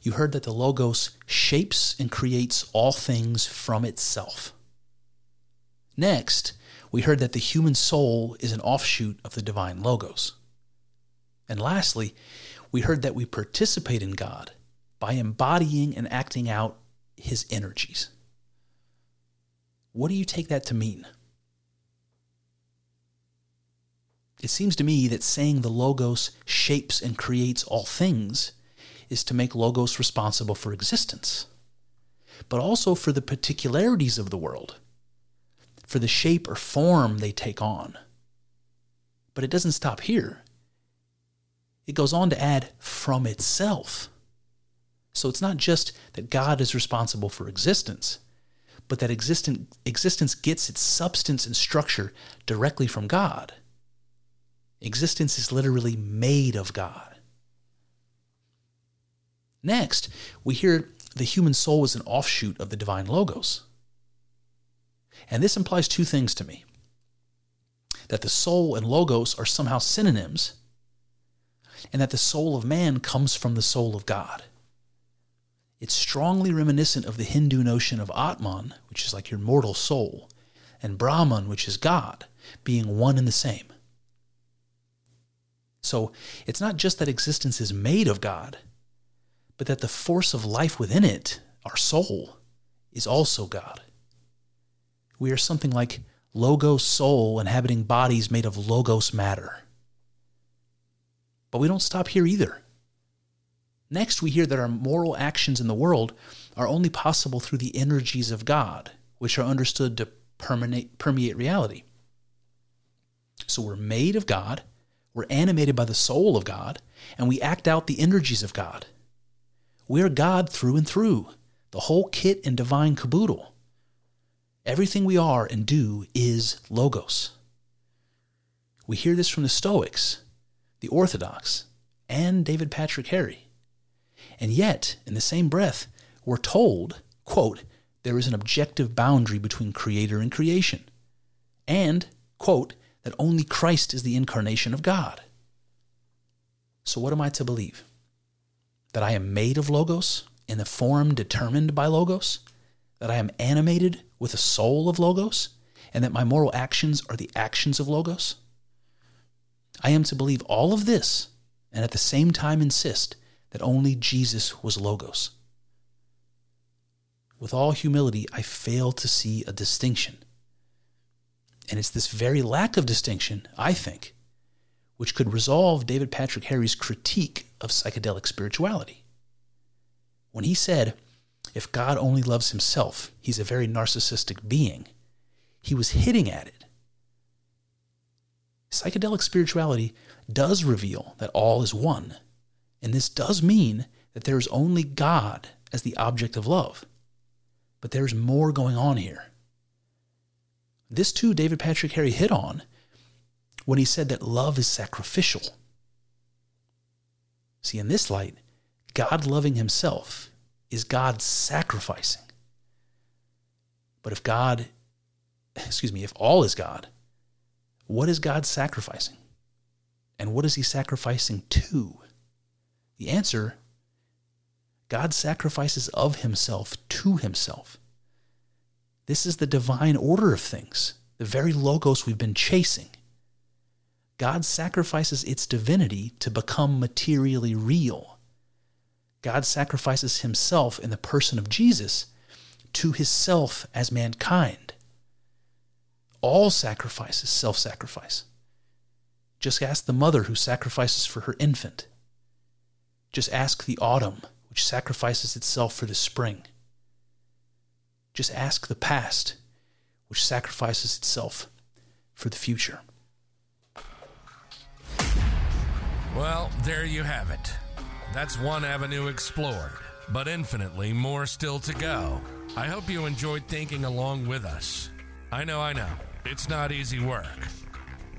you heard that the Logos shapes and creates all things from itself. Next, we heard that the human soul is an offshoot of the divine Logos. And lastly, we heard that we participate in God by embodying and acting out his energies. What do you take that to mean? It seems to me that saying the Logos shapes and creates all things is to make Logos responsible for existence. but also for the particularities of the world, for the shape or form they take on. But it doesn't stop here. It goes on to add from itself. So it's not just that God is responsible for existence, but that existence gets its substance and structure directly from God. Existence is literally made of God. Next, we hear the human soul is an offshoot of the divine logos. And this implies two things to me that the soul and logos are somehow synonyms, and that the soul of man comes from the soul of God. It's strongly reminiscent of the Hindu notion of Atman, which is like your mortal soul, and Brahman, which is God, being one and the same. So it's not just that existence is made of God, but that the force of life within it, our soul, is also God. We are something like logos soul inhabiting bodies made of logos matter. But we don't stop here either. Next, we hear that our moral actions in the world are only possible through the energies of God, which are understood to permeate, permeate reality. So we're made of God, we're animated by the soul of God, and we act out the energies of God. We're God through and through, the whole kit and divine caboodle. Everything we are and do is Logos. We hear this from the Stoics, the Orthodox, and David Patrick Harry. And yet, in the same breath, we're told, quote, there is an objective boundary between creator and creation. And, quote, that only Christ is the incarnation of God. So, what am I to believe? That I am made of Logos in the form determined by Logos? That I am animated with a soul of Logos? And that my moral actions are the actions of Logos? I am to believe all of this and at the same time insist that only Jesus was Logos. With all humility, I fail to see a distinction. And it's this very lack of distinction, I think, which could resolve David Patrick Harry's critique of psychedelic spirituality. When he said, if God only loves himself, he's a very narcissistic being, he was hitting at it. Psychedelic spirituality does reveal that all is one and this does mean that there is only God as the object of love. But there's more going on here. This too, David Patrick Harry hit on when he said that love is sacrificial. See, in this light, God loving himself is God sacrificing. But if God, excuse me, if all is God, what is God sacrificing? And what is he sacrificing to? The answer God sacrifices of himself to himself. This is the divine order of things, the very logos we've been chasing. God sacrifices its divinity to become materially real. God sacrifices himself in the person of Jesus to his self as mankind. All sacrifice is self sacrifice. Just ask the mother who sacrifices for her infant. Just ask the autumn, which sacrifices itself for the spring. Just ask the past, which sacrifices itself for the future. Well, there you have it. That's one avenue explored, but infinitely more still to go. I hope you enjoyed thinking along with us. I know, I know, it's not easy work